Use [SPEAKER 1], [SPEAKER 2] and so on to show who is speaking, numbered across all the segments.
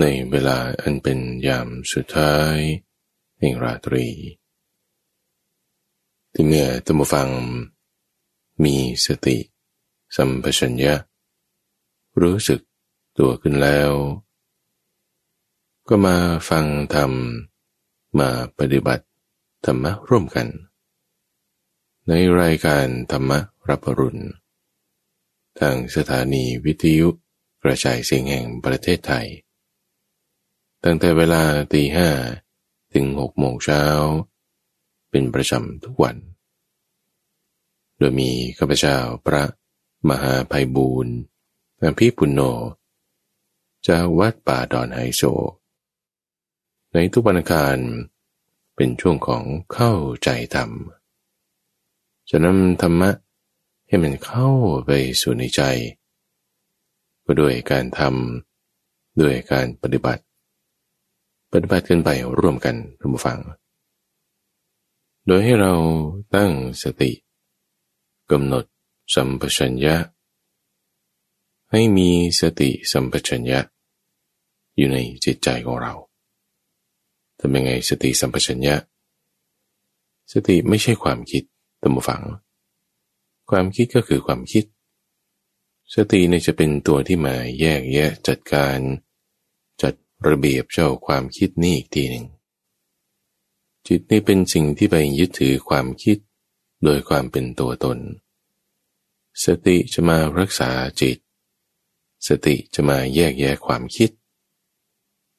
[SPEAKER 1] ในเวลาอันเป็นยามสุดท้ายแห่งราตรี ที่เมื่อตัมฟัง มีสติ สัมปชัญญะ รู้สึกตัวขึ้นแล้ว ก็มาฟังธรรม มาปฏิบัติธรรมะร่วมกัน ในรายการธรรมรับรุณทางสถานีวิทยุกระจายเสียงแห่งประเทศไทย ตั้งแต่เวลาตีห้าถึงหกโมงเช้า เป็นประจำทุกวัน โดยมีข้าพเจ้าพระมหาภัยบูรณ์อภิปุณโญจากวัดป่าดอนไฮโซ ในทุกวันอังคารเป็นช่วงของเข้าใจธรรม จะนำธรรมะให้มันเข้าไปสู่ในใจ ก็ด้วยการทำด้วยการปฏิบัติ ปฏิบัติขึ้นไปร่วมกันท่านผู้ฟัง โดยให้เราตั้งสติกำหนดสัมปชัญญะ ให้มีสติสัมปชัญญะ อยู่ในจิตใจของเราทำยังไงสติสัมปชัญญะ สติไม่ใช่ความคิดตัมฝัง ความคิดก็คือความคิด สติเนี่ยจะเป็นตัวที่มาแยกแยะจัดการจัด ระเบียบเจ้าความคิดนี่อีกทีหนึ่งจิตนี่เป็นสิ่งที่ไปยึดถือความคิดโดยความเป็นตัวตน สติจะมารักษาจิต สติจะมาแยกแยะความคิด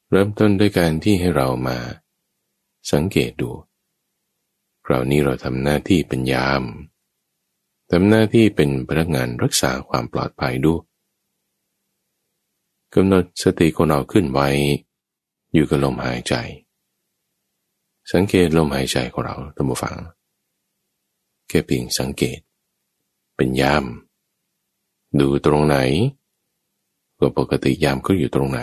[SPEAKER 1] เริ่มต้นด้วยการที่ให้เรามา สังเกตดูคราวนี้เราทำหน้าที่เป็นยามทำหน้าที่เป็นพนักงานรักษาความปลอดภัยดู กำหนดสติของเราขึ้นไว้ อยู่กับลมหายใจ สังเกตลมหายใจของเราท่านผู้ฟัง แค่เพียงสังเกต เป็นยาม ดูตรงไหน ก็ปกติยามก็อยู่ตรงไหน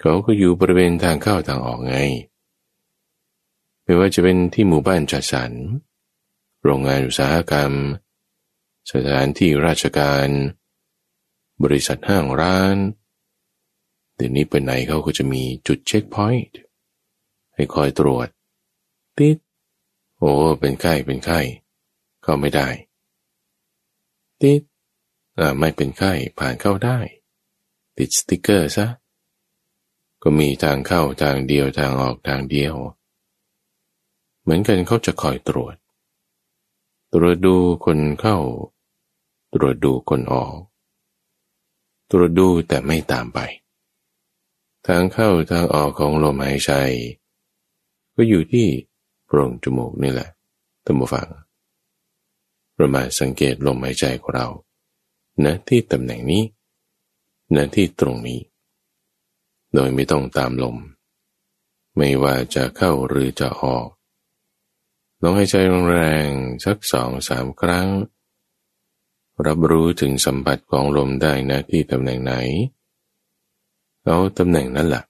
[SPEAKER 1] เขาก็อยู่บริเวณทางเข้าทางออกไง ไม่ว่าจะเป็นที่หมู่บ้านจัดสรรโรงงานอุตสาหกรรม สถานที่ราชการ บริษัทห้างร้านเดี๋ยวนี้ไปไหนเขาก็จะมีจุดเช็คพอยต์ให้คอยตรวจ ติด โอ้ เป็นไข้ เป็นไข้ เข้าไม่ได้ ติด อ่า ไม่เป็นไข้ ผ่านเข้าได้ ติดสติกเกอร์ซะ ก็มีทางเข้าทางเดียวทางออกทางเดียว เหมือนกันเขาจะคอยตรวจ ตรวจดูคนเข้า ตรวจดูคนออก ตรวจดูแต่ไม่ตามไป ทางเข้าทางออกของลมหายใจ ก็อยู่ที่โพรงจมูกนี่แหละท่านผู้ฟังเรามาสังเกตลมหายใจของเราณที่ตำแหน่งนี้ณที่ตรงนี้ โดยไม่ต้องตามลม ไม่ว่าจะเข้าหรือจะออกลองให้ใจแรงสักสองสามครั้ง รับรู้ถึงสัมผัสของลมได้นะที่ตำแหน่งไหนเอาตำแหน่งนั้นแหละ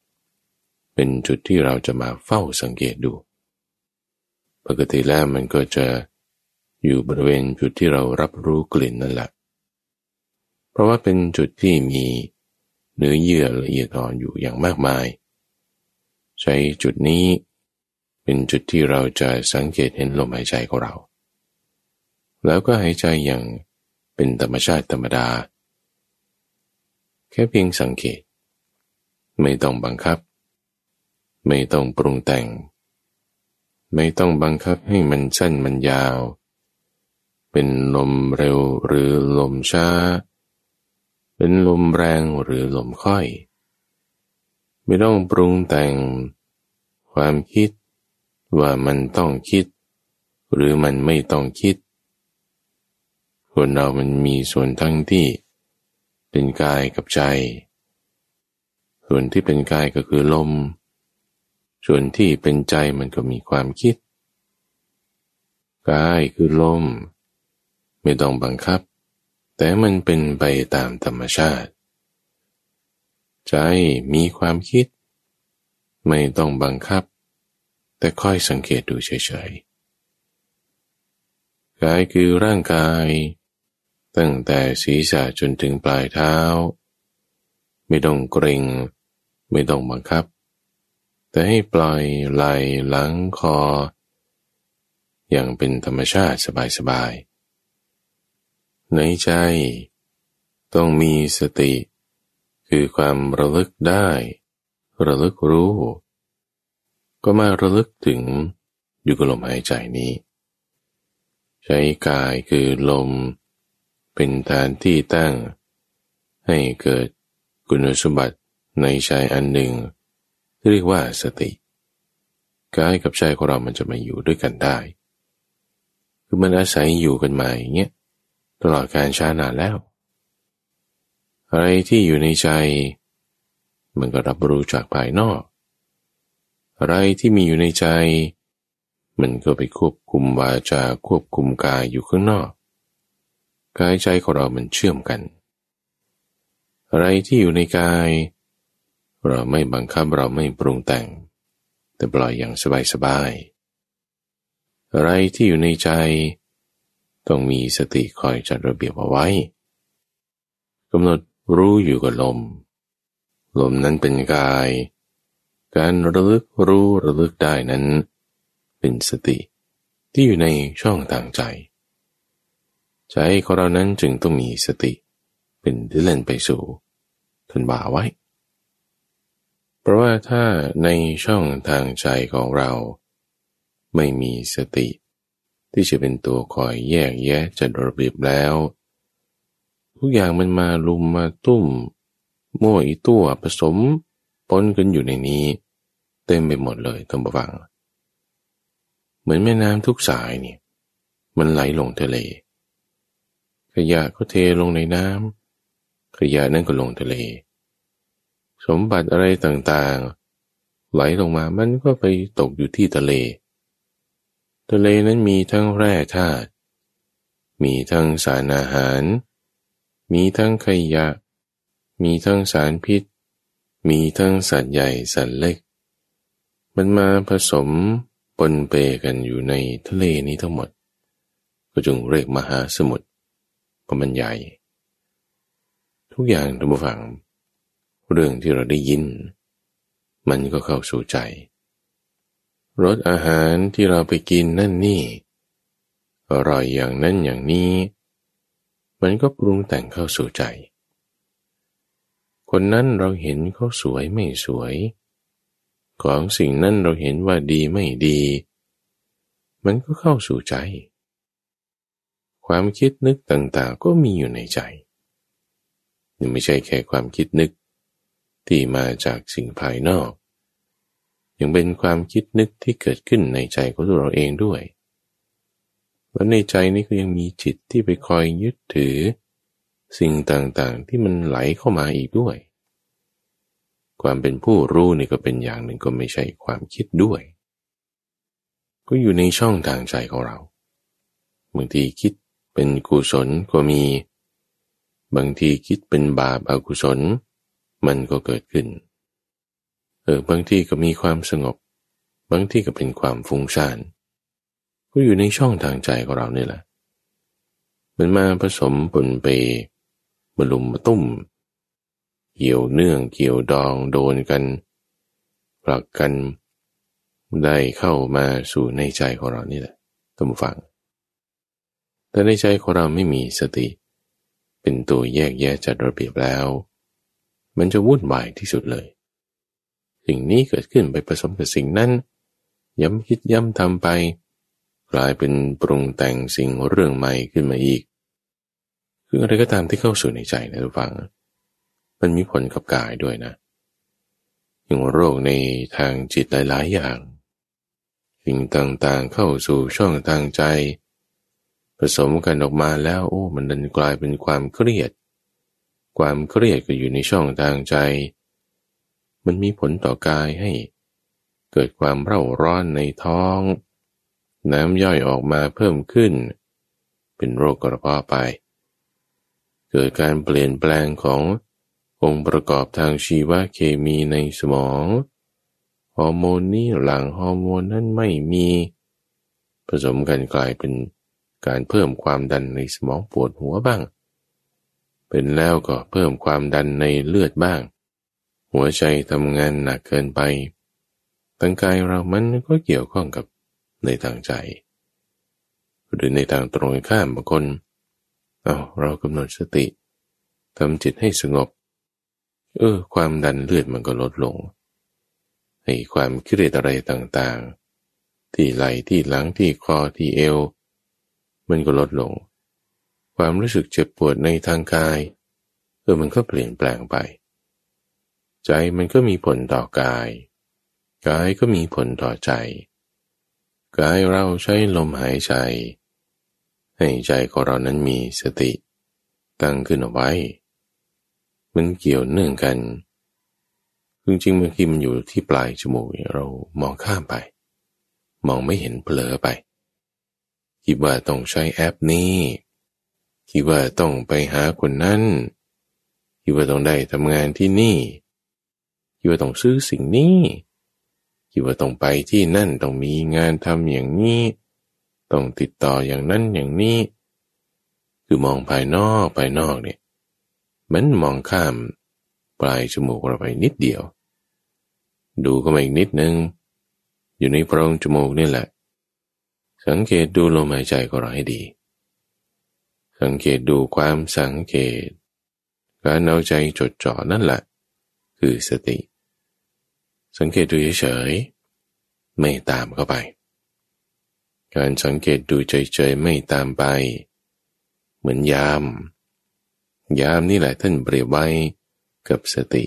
[SPEAKER 1] เป็นจุดที่เราจะมาเฝ้าสังเกตดู ปกติแล้วมันก็จะอยู่บริเวณจุดที่เรารับรู้กลิ่นนั่นแหละ เพราะว่าเป็นจุดที่มีเนื้อเยื่อละเอียดอ่อนอยู่อย่างมากมาย ใช้จุดนี้เป็นจุดที่เราจะสังเกตเห็นลมหายใจของเรา แล้วก็หายใจอย่าง เป็นธรรมชาติธรรมดา แค่เพียงสังเกต ไม่ต้องบังคับ ไม่ต้องปรุงแต่ง ไม่ต้องบังคับให้มันสั้นมันยาว เป็นลมเร็วหรือลมช้า เป็นลมแรงหรือลมค่อย ไม่ต้องปรุงแต่ง ความคิดว่ามันต้องคิด หรือมันไม่ต้องคิด คนเรามันมีส่วนทั้งที่เป็นกายกับใจ ส่วนที่เป็นกายก็คือลม ส่วนที่เป็นใจมันก็มีความคิด กายคือลม ไม่ต้องบังคับ แต่มันเป็นไปตามธรรมชาติ ใจมีความคิด ไม่ต้องบังคับ แต่ค่อยสังเกตดูเฉยๆกายคือร่างกาย ตั้งแต่ศีรษะจนถึงปลายเท้า ไม่ต้องเกรงไม่ต้องบังคับ แต่ให้ปล่อยไหลหลังคอ อย่างเป็นธรรมชาติสบายๆในใจ ต้องมีสติ คือความระลึกได้ ระลึกรู้ ก็มาระลึกถึงอยู่กับลมหายใจนี้ ใช้กายคือลม เป็นฐานที่ตั้ง ให้เกิดคุณสมบัติในใจอันหนึ่ง เรียกว่าสติกายกับใจของเรามันจะมาอยู่ด้วยกันได้ คือมันอาศัยอยู่กันมาอย่างเงี้ยตลอดการชานานแล้ว อะไรที่อยู่ในใจ มันก็รับรู้จากภายนอก อะไรที่มีอยู่ในใจ มันก็ไปควบคุมวาจาควบคุมกายอยู่ข้างนอก กายใจของเรามันเชื่อมกัน อะไรที่อยู่ในกาย เราไม่บังคับเราไม่ปรุงแต่ง แต่ปล่อยอย่างสบายๆ อะไรที่อยู่ในใจ ต้องมีสติคอยจัดระเบียบเอาไว้กำหนดรู้อยู่กับลม ลมนั้นเป็นกาย การระลึกรู้ระลึกได้นั้น เป็นสติที่อยู่ในช่องทางใจ ใจของเรานั้นจึงต้องมีสติ เป็นที่เล่นไปสู่ทันบ่าไว้ เพราะว่าถ้าในช่องทางใจของเรา ไม่มีสติ ที่จะเป็นตัวคอยแยกแยะจัดระเบียบแล้ว ทุกอย่างมันมาลุมมาตุ้มมั่วอีตัวผสมปนกันอยู่ในนี้ เต็มไปหมดเลยท่านผู้ฟัง เหมือนแม่น้ำทุกสายเนี่ยมันไหลลงทะเล ขยะก็เทลงในน้ำขยะนั่นก็ลงทะเล สมบัติอะไรต่างๆ ไหลลงมามันก็ไปตกอยู่ที่ทะเล ทะเลนั้นมีทั้งแร่ธาตุมีทั้งสารอาหาร มีทั้งขยะ มีทั้งสารพิษ มีทั้งสัตว์ใหญ่สัตว์เล็ก มันมาผสมปนเปกันอยู่ในทะเลนี้ทั้งหมด ก็จึงเรียกมหาสมุทร เพราะมันใหญ่ ทุกอย่างทุกฝัง เรื่องที่เราได้ยิน มันก็เข้าสู่ใจรสอาหารที่เราไปกินนั่นนี่ อร่อยอย่างนั้นอย่างนี้ มันก็ปรุงแต่งเข้าสู่ใจ คนนั้นเราเห็นเขาสวยไม่สวย ของสิ่งนั้นเราเห็นว่าดีไม่ดี มันก็เข้าสู่ใจ ความคิดนึกต่างๆ ก็มีอยู่ในใจนี่ไม่ใช่แค่ความคิดนึก ที่มาจากสิ่งภายนอก ยังเป็นความคิดนึกที่เกิดขึ้นในใจของตัวเราเองด้วย และในใจนี้ก็ยังมีจิตที่ไปคอยยึดถือ สิ่งต่างๆ ที่มันไหลเข้ามาอีกด้วย ความเป็นผู้รู้นี่ก็เป็นอย่างหนึ่งก็ไม่ใช่ความคิดด้วย ก็อยู่ในช่องทางใจของเราบางทีคิด เป็นกุศลก็มี บางทีคิดเป็นบาปอากุศล มันก็เกิดขึ้น เออบางทีก็มีความสงบ บางทีก็เป็นความฟุ้งซ่านก็อยู่ในช่องทางใจของเรานี่แหละ มันมาผสมปนเปมาลุมมาตุ้ม เกี่ยวเนื่องเกี่ยวดองโดนกันผลักกันได้เข้ามาสู่ในใจของเรานี่แหละท่านผู้ฟัง แต่ในใจของเราไม่มีสติ เป็นตัวแยกแยะจัดระเบียบแล้ว มันจะวุ่นวายที่สุดเลย สิ่งนี้เกิดขึ้นไปผสมกับสิ่งนั้น ย้ำคิดย้ำทำไป กลายเป็นปรุงแต่งสิ่งเรื่องใหม่ขึ้นมาอีก คืออะไรก็ตามที่เข้าสู่ในใจนะทุกฝัง มันมีผลกับกายด้วยนะอย่างโรคในทางจิตหลาย ๆ อย่าง สิ่งต่างๆเข้าสู่ช่องทางใจ สมกันออกมาแล้วโอ้มันดันกลายเป็นความเครียด ความเครียดก็อยู่ในช่องทางใจ มันมีผลต่อกายให้ เกิดความเร่าร้อนในท้อง น้ำย่อยออกมาเพิ่มขึ้น เป็นโรคกระเพาะไป เกิดการเปลี่ยนแปลงขององค์ประกอบทางชีวเคมีในสมอง ฮอร์โมนนี้หลังฮอร์โมนนั้นไม่มี ผสมกันกลายเป็น การเพิ่มความดันในสมองปวดหัวบ้าง เป็นแล้วก็เพิ่มความดันในเลือดบ้าง หัวใจทำงานหนักเกินไปตั้งกายเรามันก็เกี่ยวข้องกับในทางใจ หรือในทางตรงข้ามบางคนเอาเรากำหนดสติทำจิตให้สงบ เออ ความดันเลือดมันก็ลดลงให้ความเคิดอะไรต่างๆ ที่ไหลที่หลังที่คอที่เอว มันก็ลดลง ความรู้สึกเจ็บปวดในทางกาย เออมันก็เปลี่ยนแปลงไป ใจมันก็มีผลต่อกาย กายก็มีผลต่อใจ กายเราใช้ลมหายใจ ให้ใจของเรานั้นมีสติ ตั้งขึ้นเอาไว้ มันเกี่ยวเนื่องกันจริงๆบางทีมันอยู่ที่ปลายจมูกเรามองข้ามไป มองไม่เห็นเผลอไป คิดว่าต้องใช้แอปนี้ คิดว่าต้องไปหาคนนั้น คิดว่าต้องได้ทำงานที่นี่ คิดว่าต้องซื้อสิ่งนี้ คิดว่าต้องไปที่นั่นต้องมีงานทำอย่างนี้ ต้องติดต่ออย่างนั้นอย่างนี้ คือมองภายนอกภายนอกเนี่ยมันมองข้ามปลายจมูกเราไปนิดเดียว ดูเข้ามาอีกนิดนึง อยู่ในโพรงจมูกนี่แหละ สังเกตดูลมหายใจของเราให้ดี สังเกตดูความสังเกต การเอาใจจดจ่อนั่นแหละ คือสติ สังเกตดูเฉยๆไม่ตามเข้าไป การสังเกตดูเฉยๆไม่ตามไป เหมือนยาม ยามนี่แหละท่านเปรียบไว้กับสติ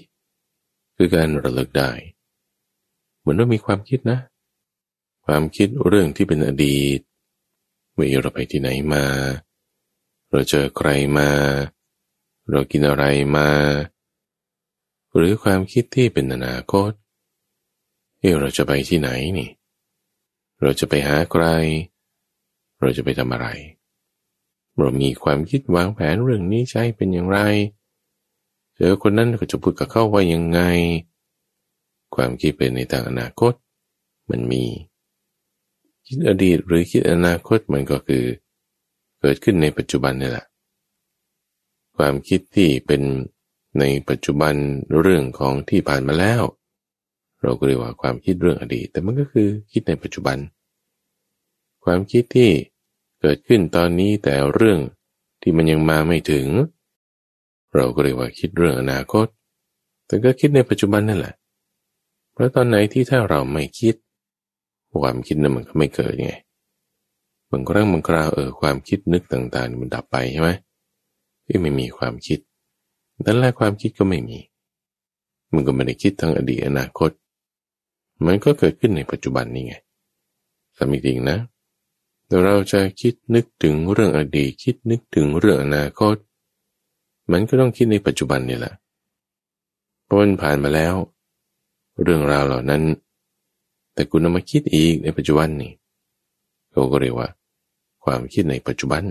[SPEAKER 1] คือการระลึกได้ เหมือนว่ามีความคิดนะ ความคิดเรื่องที่เป็นอดีตว่าเราไปที่ไหนมา เราเจอใครมา เรากินอะไรมา หรือความคิดที่เป็นอนาคตเอเราจะไปที่ไหนนี่ เราจะไปหาใคร เราจะไปทำอะไร เรามีความคิดวางแผนเรื่องนี้ใช้เป็นอย่างไรเจอคนนั้นก็จะพูดกับเขาว่ายังไง ความคิดเป็นในทางอนาคต มันมี คิดอดีตหรือคิดอนาคตมันก็คือ เกิดขึ้นในปัจจุบันนี่แหละ ความคิดที่เป็นในปัจจุบันเรื่องของที่ผ่านมาแล้ว เราก็เรียกว่าความคิดเรื่องอดีต แต่มันก็คือคิดในปัจจุบัน ความคิดที่เกิดขึ้นตอนนี้แต่เรื่องที่มันยังมาไม่ถึง เราก็เรียกว่าคิดเรื่องอนาคต แต่ก็คิดในปัจจุบันนั่นแหละ เพราะตอนไหนที่ถ้าเราไม่คิด ความคิดนั้นมันก็ไม่เกิดไงบางครั้งบางคราวเออความคิดนึกต่างๆ มันดับไปใช่ไหมที่ไม่มีความคิดนั่นแหละความคิดก็ไม่มี มันก็ไม่ได้คิดทั้งอดีตอนาคต มันก็เกิดขึ้นในปัจจุบันนี่ไงสามีจริงนะเราจะคิดนึกถึงเรื่องอดีตคิดนึกถึงเรื่องอนาคต มันก็ต้องคิดในปัจจุบันนี่แหละเพราะมันผ่านมาแล้ว เรื่องราวเหล่านั้น แต่คุณนำมาคิดอีกในปัจจุบันนี่เขาก็เรียกว่า ความคิดในปัจจุบัน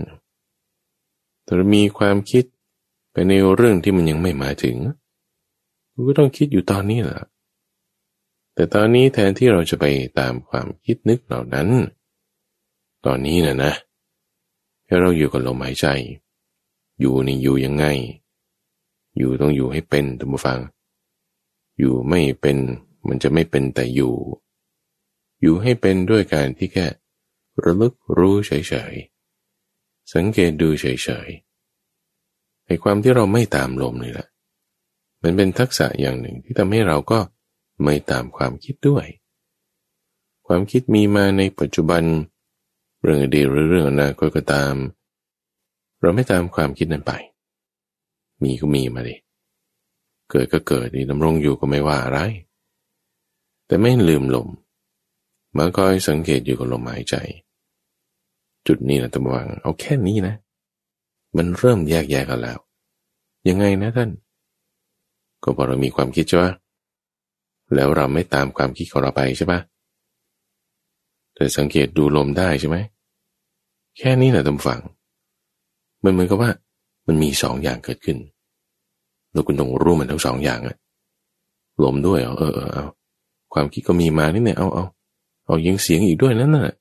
[SPEAKER 1] แต่มีความคิดไปในเรื่องที่มันยังไม่มาถึงคุณก็ต้องคิดอยู่ตอนนี้แหละแต่ตอนนี้แทนที่เราจะไปตามความคิดนึกเหล่านั้น ตอนนี้นะนะให้เราอยู่กับลมหายใจ อยู่นี่อยู่ยังไง อยู่ต้องอยู่ให้เป็นท่านฟัง อยู่ไม่เป็นมันจะไม่เป็นแต่อยู่ อยู่ให้เป็นด้วยการที่แค่ระลึกรู้เฉยๆ สังเกตดูเฉยๆในความที่เราไม่ตามลมนี่แหละ มันเป็นทักษะอย่างหนึ่งที่ทำให้เราก็ไม่ตามความคิดด้วย ความคิดมีมาในปัจจุบัน เรื่องอดีตหรือเรื่องอนาคตก็ตาม เราไม่ตามความคิดนั้นไป มีก็มีมาดิ เกิดก็เกิดดีดำรงอยู่ก็ไม่ว่าอะไร แต่ไม่ลืมลม มาคอยสังเกตอยู่กับลมหายใจ จุดนี้นะตะวังเอาแค่นี้นะ มันเริ่มแยกแยกกันแล้ว ยังไงนะท่าน ก็พอเรามีความคิดใช่ไหมแล้วเราไม่ตามความคิดของเราไปใช่ปะแต่สังเกตดูลมได้ใช่ไหม แค่นี้แหละตำฝัง มันเหมือนกับว่า มันมีสองอย่างเกิดขึ้นแล้วคุณต้องรู้มันทั้งสองอย่างอะลมด้วยเอเออเออเอาความคิดก็มีมานี่เนี่ยเอาเอา เอายิงเสียงอีกด้วยนั่นน่ะ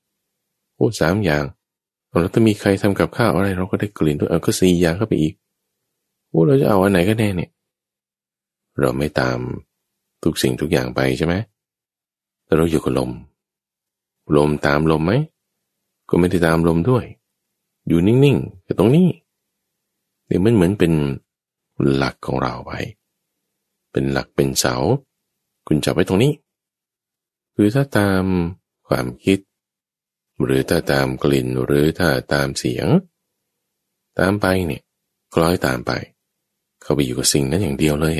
[SPEAKER 1] โอ้สามอย่างแล้วถ้ามีใครทำกับข้าวอะไร เราก็ได้กลิ่นด้วยเอาก็สี่อย่างเข้าไปอีกโอ้เราจะเอาอันไหนก็แน่เนี่ย เราไม่ตามทุกสิ่งทุกอย่างไปใช่ไหมแต่เราอยู่กับลม ลมตามลมไหมก็ไม่ได้ตามลมด้วย อยู่นิ่งๆอยู่ตรงนี้เดี๋ยวมันเหมือนเป็นหลักของเราไป เป็นหลักเป็นเสา คุณจับไว้ตรงนี้ คือถ้าตามความคิด หรือถ้าตามกลิ่นหรือถ้าตามเสียง ตามไปเนี่ยคล้อยตามไป เข้าไปอยู่กับสิ่งนั้นอย่างเดียวเลย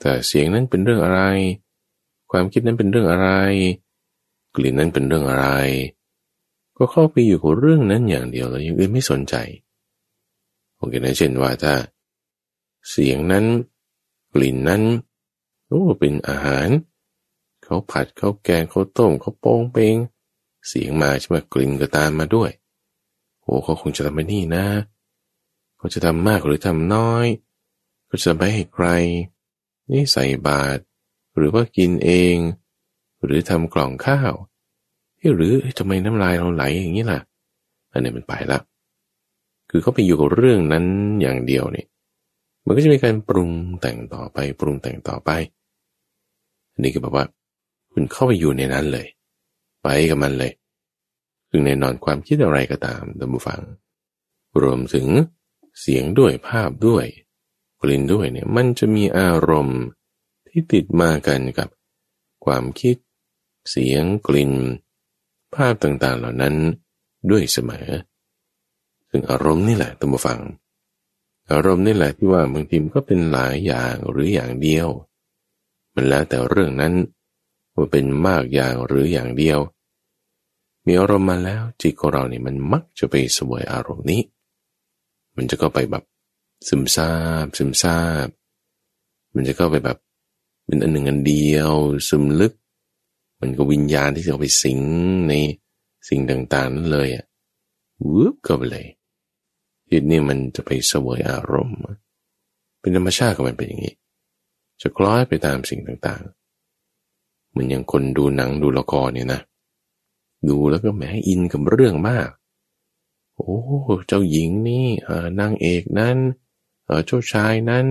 [SPEAKER 1] แต่เสียงนั้นเป็นเรื่องอะไร ความคิดนั้นเป็นเรื่องอะไร กลิ่นนั้นเป็นเรื่องอะไร ก็เข้าไปอยู่กับเรื่องนั้นอย่างเดียวเลยยังอื่นไม่สนใจโอเคนะเช่นว่าถ้า เสียงนั้น กลิ่นนั้นโอ้เป็นอาหารเขาผัดเขาแกงเขาต้มเขาโป้งเปงเสียงมาใช่ไหมกลิ่นก็ตามมาด้วยโอ้เขาคงจะทำไม่นี่นะเขาจะทำมากหรือทำน้อยเขาจะไปให้ใคร นี่ใส่บาตรหรือว่ากินเอง หรือทำกล่องข้าวหรือทำไมน้ำลายเราไหลอย่างนี้ล่ะ อันนี้มันไปแล้วคือเขาไปอยู่กับเรื่องนั้นอย่างเดียวนี่มันก็จะมีการปรุงแต่งต่อไปปรุงแต่งต่อไป อันนี้ก็แบบว่า คุณเข้าไปอยู่ในนั้นเลย ไปกับมันเลยซึ่งในนอนความคิดอะไรก็ตามดัมบูฟัง รวมถึงเสียงด้วยภาพด้วย กลิ่นด้วยเนี่ยมันจะมีอารมณ์ที่ติดมากันกับ ความคิด เสียงกลิ่น ภาพต่างๆเหล่านั้นด้วยเสมอ ซึ่งอารมณ์นี่แหละตัมบฟัง อารมณ์นี่แหละที่ว่าบางทีมก็เป็นหลายอย่างหรืออย่างเดียว มันแล้วแต่เรื่องนั้น ว่าเป็นมากอย่างหรืออย่างเดียว มีอารมณ์มาแล้วจิตของเราเนี่ยมันมักจะไปสวยอารมณ์นี้ มันจะก็ไปแบบซึมซาบซึมซาบ มันจะเข้าไปแบบเป็นอันหนึ่งอันเดียว ซึมลึก มันก็วิญญาณที่จะไปสิงในสิ่งต่างๆ นั่นเลยอะวืบเข้าไปเลยจิตนี่มันจะไปสวยอารมณ์ เป็นธรรมชาติของมันเป็นอย่างนี้ จะคล้อยไปตามสิ่งต่างๆ มือนอย่างคนดูหนังดูละครเนี่ยนะ ดูแล้วก็แหมอินกับเรื่องมาก โอ้เจ้าหญิงนี่นางเอกนั้นเจ้าชายนั้น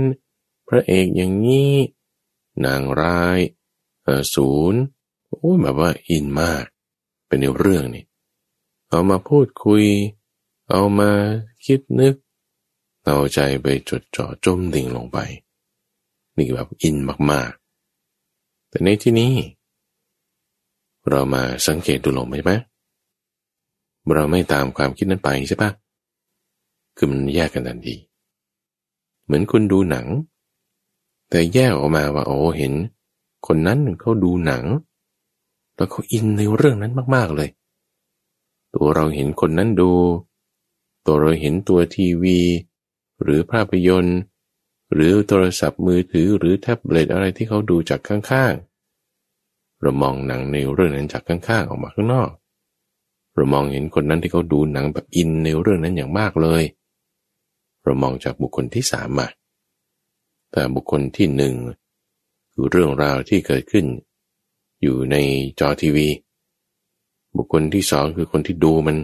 [SPEAKER 1] พระเอกอย่างนี้นางร้ายศูนย์โอ้แบบว่าอินมาก เป็นเรื่องนี่เอามาพูดคุย เอามาคิดนึก เอาใจไปจดจ่อจมดิ่งลงไป นี่แบบอินมาก แต่ในที่นี้ เรามาสังเกตดูลงไหมเราไม่ตามความคิดนั้นไปใช่ปะคือมันแยกกันทันที เหมือนคุณดูหนัง แต่แยกออกมาว่าโอ้เห็น คนนั้นเขาดูหนัง แล้วเขาอินในเรื่องนั้นมากๆเลย ตัวเราเห็นคนนั้นดู ตัวเราเห็นตัวทีวี หรือภาพยนตร์ หรือโทรศัพท์มือถือหรือแท็บเล็ตอะไรที่เขาดูจากข้างๆ เรามองหนังในเรื่องนั้นจากข้างๆ ออกมาข้างนอก เรามองเห็นคนนั้นที่เขาดูหนังแบบอินในเรื่องนั้นอย่างมากเลย เรามองจากบุคคลที่สามมาแต่บุคคลที่หนึ่งคือเรื่องราวที่เกิดขึ้น อยู่ในจอทีวี บุคคลที่สองคือคนที่ดูมัน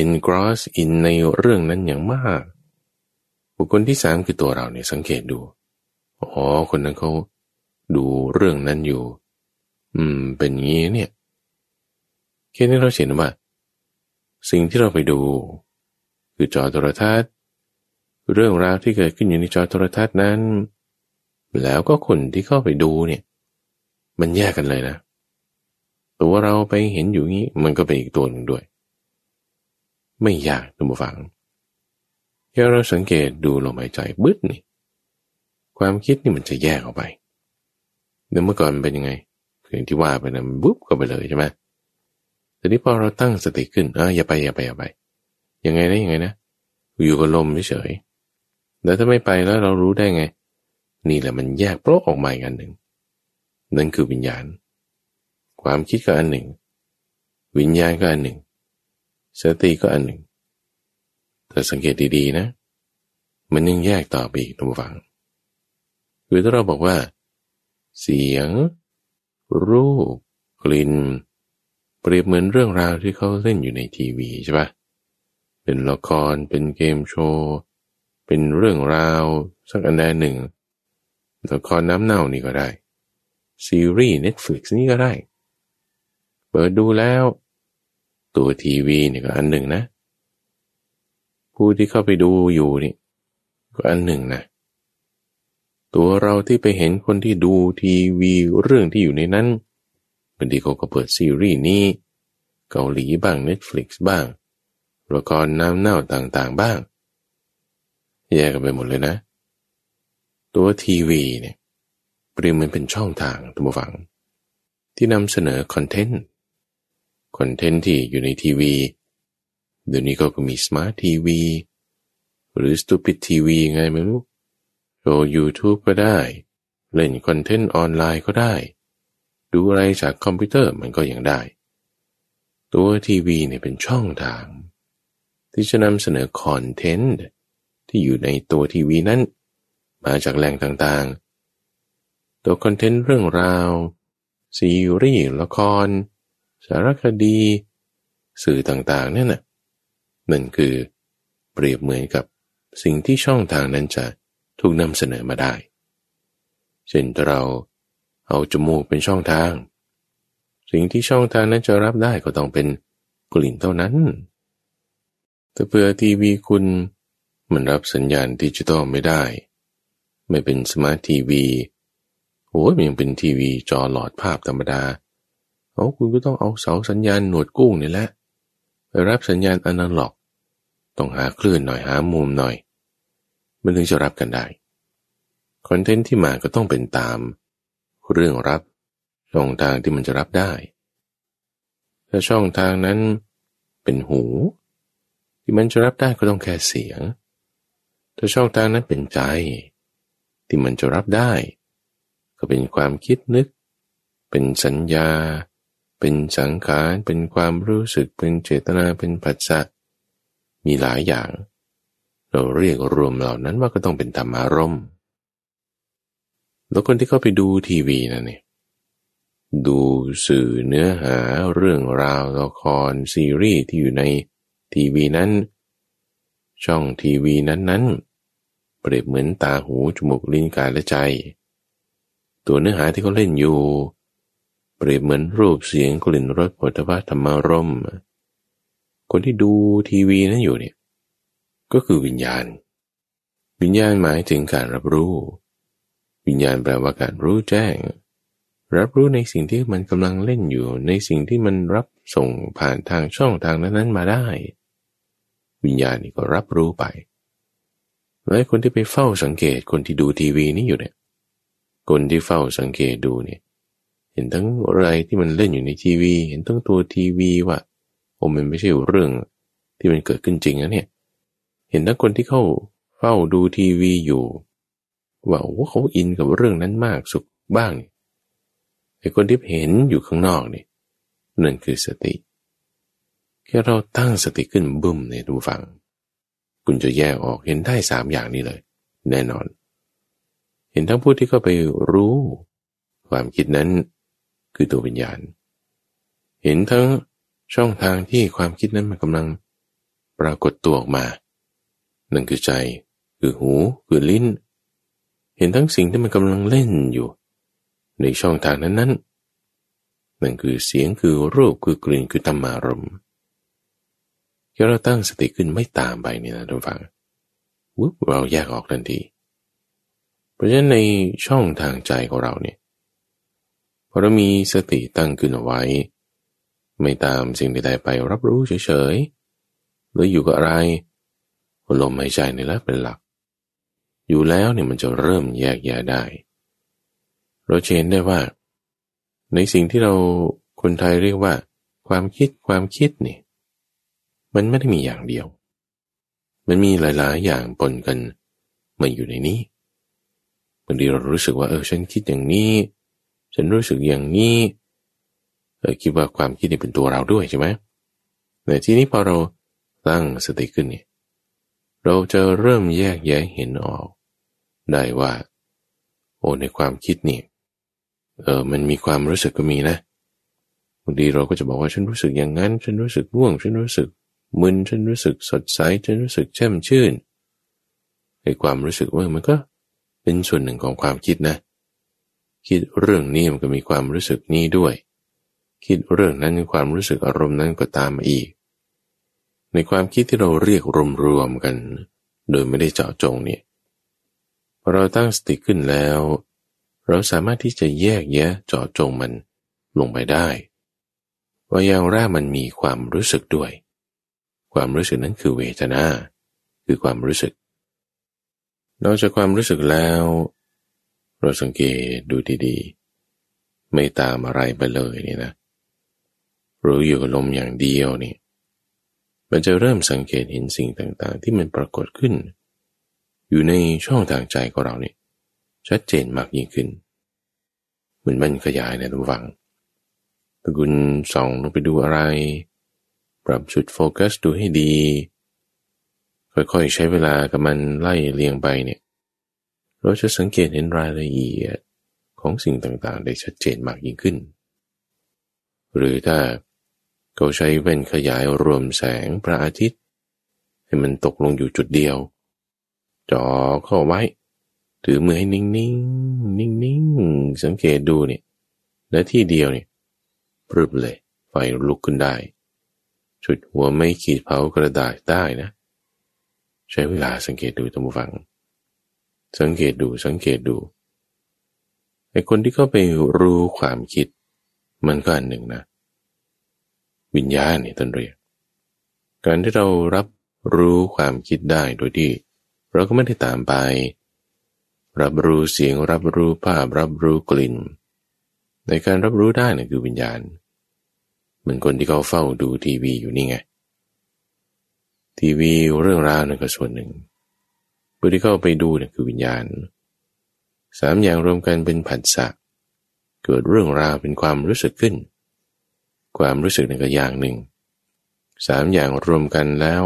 [SPEAKER 1] engross in ในเรื่องนั้นอย่างมาก บุคคลที่สามคือตัวเราเนี่ยสังเกตดู อ๋อ คนนั้นเขาดูเรื่องนั้นอยู่ อืม เป็นงี้เนี่ยแค่นี้เราเห็นว่า สิ่งที่เราไปดู คือจอโทรทัศน์ เรื่องราวที่เกิดขึ้นอยู่ในจอโทรทัศน์นั้น แล้วก็คนที่เข้าไปดูเนี่ย มันแยกกันเลยนะ ตัวเราไปเห็นอยู่งี้ มันก็เป็นอีกตัวหนึ่งด้วย ไม่ยากทุกฝัง แค่เราสังเกตดูลมหายใจบึ้ดนี่ความคิดนี่มันจะแยกออกไปเมื่อก่อนมันเป็นยังไงอย่างที่ว่าไปนะมันบุ๊บก็ไปเลยใช่ไหมแต่นี้พอเราตั้งสติขึ้นอะอย่าไปอย่าไปอย่าไป ยังไงนะยังไงนะ อยู่กับลมเฉยแล้วถ้าไม่ไปแล้วเรารู้ได้ไง นี่แหละมันแยกโปรออกมาอีกอันหนึ่ง นั่นคือวิญญาณ ความคิดก็อันหนึ่ง วิญญาณก็อันหนึ่ง สติก็อันหนึ่ง แต่สังเกตดีๆนะ มันยังแยกต่อไปอีกทุกฝังคือถ้าเราบอกว่า เสียง รูป กลิ่น เปรียบเหมือนเรื่องราวที่เขาเล่นอยู่ในทีวีใช่ปะเป็นละครเป็นเกมโชว์เป็นเรื่องราวสักอันใดหนึ่งละครน้ำเน่านี่ก็ได้ ซีรีส์ Netflix นี่ก็ได้ เปิดดูแล้ว ตัวทีวีนี่ก็อันหนึ่งนะ ผู้ที่เข้าไปดูอยู่นี่ ก็อันหนึ่งนะ ตัวเราที่ไปเห็นคนที่ดูทีวีเรื่องที่อยู่ในนั้นบางทีเขาก็เปิดซีรีส์นี้ เกาหลีบ้าง Netflix บ้างละครน้ำเน่าต่างๆบ้าง แยกกันไปหมดเลยนะ ตัวทีวีเนี่ยเปรียบเหมือนเป็นช่องทางทุกฝั่ง ที่นำเสนอคอนเทนต์ คอนเทนต์ที่อยู่ในทีวี เดี๋ยวนี้ก็มี smart TV หรือ stupid TV ไงไม่รู้โชว์ยูทูบก็ได้ เล่นคอนเทนต์ออนไลน์ก็ได้ ดูอะไรจากคอมพิวเตอร์มันก็ยังได้ ตัวทีวีเนี่ยเป็นช่องทาง ที่จะนำเสนอคอนเทนต์ที่อยู่ในตัวทีวีนั้น มาจากแหล่งต่างๆ ตัวคอนเทนต์เรื่องราว ซีรีส์ละคร สารคดี สื่อต่างๆนั่นน่ะ นั่นคือเปรียบเหมือนกับสิ่งที่ช่องทางนั้นจะถูกนำเสนอมาได้ เช่นเราเอาจมูกเป็นช่องทาง สิ่งที่ช่องทางนั้นจะรับได้ก็ต้องเป็นกลิ่นเท่านั้น แต่เพื่อทีวีคุณมันรับสัญญาณดิจิตอลไม่ได้ ไม่เป็นสมาร์ททีวีโอ้ยมันยังเป็นทีวีจอหลอดภาพธรรมดาเอาคุณก็ต้องเอาเสาสัญญาณหนวดกุ้งนี่แหละไปรับสัญญาณอนาล็อก ต้องหาคลื่นหน่อยหามุมหน่อย มันถึงจะรับกันได้ คอนเทนต์ที่มาก็ต้องเป็นตาม เรื่องรับช่องทางที่มันจะรับได้ ถ้าช่องทางนั้นเป็นหู ที่มันจะรับได้ก็ต้องแค่เสียง ถ้าช่องทางนั้นเป็นใจ ที่มันจะรับได้ ก็เป็นความคิดนึก เป็นสัญญา เป็นสังขาร เป็นความรู้สึก เป็นเจตนา เป็นผัสสะ มีหลายอย่าง เราเรียกรวมเหล่านั้นว่าก็ต้องเป็นธรรมารมณ์แล้วคนที่เข้าไปดูทีวีนะเนี่ยดูสื่อเนื้อหาเรื่องราวละครซีรีส์ที่อยู่ในทีวีนั้น ช่องทีวีนั้นนั้นเปรียบเหมือนตาหูจมูกลิ้นกายและใจ ตัวเนื้อหาที่เขาเล่นอยู่ เปรียบเหมือนรูปเสียงกลิ่นรสผลิภัณฑ์ธรรมารมณ์ คนที่ดูทีวีนั้นอยู่เนี่ย ก็คือวิญญาณ วิญญาณหมายถึงการรับรู้ วิญญาณแปลว่าการรู้แจ้ง รับรู้ในสิ่งที่มันกำลังเล่นอยู่ ในสิ่งที่มันรับส่งผ่านทางช่องทางนั้นๆมาได้ วิญญาณนี่ก็รับรู้ไปและคนที่ไปเฝ้าสังเกตคนที่ดูทีวีนี่อยู่เนี่ย คนที่เฝ้าสังเกตดูเนี่ย เห็นทั้งอะไรที่มันเล่นอยู่ในทีวี เห็นทั้งตัวทีวีว่า โอ้มันไม่ใช่เรื่องที่มันเกิดขึ้นจริงนะเนี่ย เห็นทั้งคนที่เข้าเฝ้าดูทีวีอยู่ ว่าโอ้เขาอินกับเรื่องนั้นมากสุขบ้างไอ้คนที่เห็นอยู่ข้างนอกนี่นั่นคือสติแค่เราตั้งสติขึ้นบึ้มในดูฟัง คุณจะแยกออกเห็นได้สามอย่างนี้เลย แน่นอน เห็นทั้งผู้ที่เข้าไปรู้ ความคิดนั้นคือตัววิญญาณ เห็นทั้ง ช่องทางที่ความคิดนั้นมันกำลังปรากฏตัวออกมา หนั่นคือใจ คือหู คือลิ้น เห็นทั้งสิ่งที่มันกำลังเล่นอยู่ ในช่องทางนั้นนั้นนั่นคือเสียงคือรูปคือกลิ่นคือธรรมารมแค่เราตั้งสติขึ้นไม่ตามไปนี่นะทุกฝังวุบเราแยกออกทันที เพราะฉะนั้นในช่องทางใจของเราเนี่ยพอเรามีสติตั้งขึ้นเอาไว้ ไม่ตามสิ่งใดๆไปรับรู้เฉยๆหรืออยู่กับอะไรลมหายใจนี่แหละเป็นหลัก อยู่แล้วเนี่ยมันจะเริ่มแยกแยะได้ เราเห็นได้ว่า ในสิ่งที่เราคนไทยเรียกว่า ความคิดความคิดนี่ มันไม่ได้มีอย่างเดียว มันมีหลายๆ อย่างปนกันมาอยู่ในนี้บางทีเรารู้สึกว่าเออฉันคิดอย่างนี้ ฉันรู้สึกอย่างนี้ คิดว่าความคิดนี่เป็นตัวเราด้วยใช่ไหมแต่ทีนี้พอเราตั้งสติขึ้นเนี่ยเราจะเริ่มแยกแยะเห็นออก ได้ว่า โอ้ในความคิดนี่เออมันมีความรู้สึกก็มีนะบางทีเราก็จะบอกว่าฉันรู้สึกอย่างนั้น ฉันรู้สึกง่วง ฉันรู้สึกมึนฉันรู้สึกสดใสฉันรู้สึกแช่มชื่นไอ้ความรู้สึกว่ามันก็เป็นส่วนหนึ่งของความคิดนะ คิดเรื่องนี้มันก็มีความรู้สึกนี้ด้วย คิดเรื่องนั้นความรู้สึกอารมณ์นั้นก็ตามมาอีก ในความคิดที่เราเรียกรวมๆกัน โดยไม่ได้เจาะจงเนี่ยพอเราตั้งสติขึ้นแล้ว เราสามารถที่จะแยกแยะเจาะจงมันลงไปได้ ว่าอย่างแรกมันมีความรู้สึกด้วย ความรู้สึกนั้นคือเวทนา คือความรู้สึก นอกจากความรู้สึกแล้ว เราสังเกตดูดีๆ ไม่ตามอะไรไปเลยนี่นะ รู้อยู่กับลมอย่างเดียวนี่มันจะเริ่มสังเกตเห็นสิ่งต่างๆ ที่มันปรากฏขึ้น อยู่ในช่องทางใจของเราเนี่ยชัดเจนมากยิ่งขึ้นเหมือนมันขยายในทุกฝังถ้าคุณส่องลงไปดูอะไร ปรับจุดโฟกัสดูให้ดี ค่อยๆใช้เวลากับมันไล่เลียงไปเนี่ย เราจะสังเกตเห็นรายละเอียดของสิ่งต่างๆ ได้ชัดเจนมากยิ่งขึ้น หรือถ้า เขาใช้เว้นขยายรวมแสงพระอาทิตย์ ให้มันตกลงอยู่จุดเดียวจ่อเข้าไว้ ถือมือให้นิ่งๆนิ่งๆสังเกตดูเนี่ยและที่เดียวเนี่ยปรึบเลย ไฟลุกขึ้นได้ จุดหัวไม่ขีดเผากระดาษได้นะ ใช้เวลาสังเกตดูตั้งฟัง สังเกตดูสังเกตดูไอ้คนที่เข้าไปรู้ความคิด มันก็อันหนึ่งนะ วิญญาณนี่ต้นเรียก การที่เรารับรู้ความคิดได้โดยที่ เราก็ไม่ได้ตามไป รับรู้เสียงรับรู้ภาพรับรู้กลิ่น ในการรับรู้ได้นี่คือวิญญาณ เหมือนคนที่เขาเฝ้าดูทีวีอยู่นี่ไง ทีวีเรื่องราวนั่นก็ส่วนหนึ่งผู้ที่เข้าไปดูนี่คือวิญญาณสามอย่างรวมกันเป็นผัสสะเกิดเรื่องราวเป็นความรู้สึกขึ้น ความรู้สึกนั่นก็อย่างหนึ่งสามอย่างรวมกันแล้ว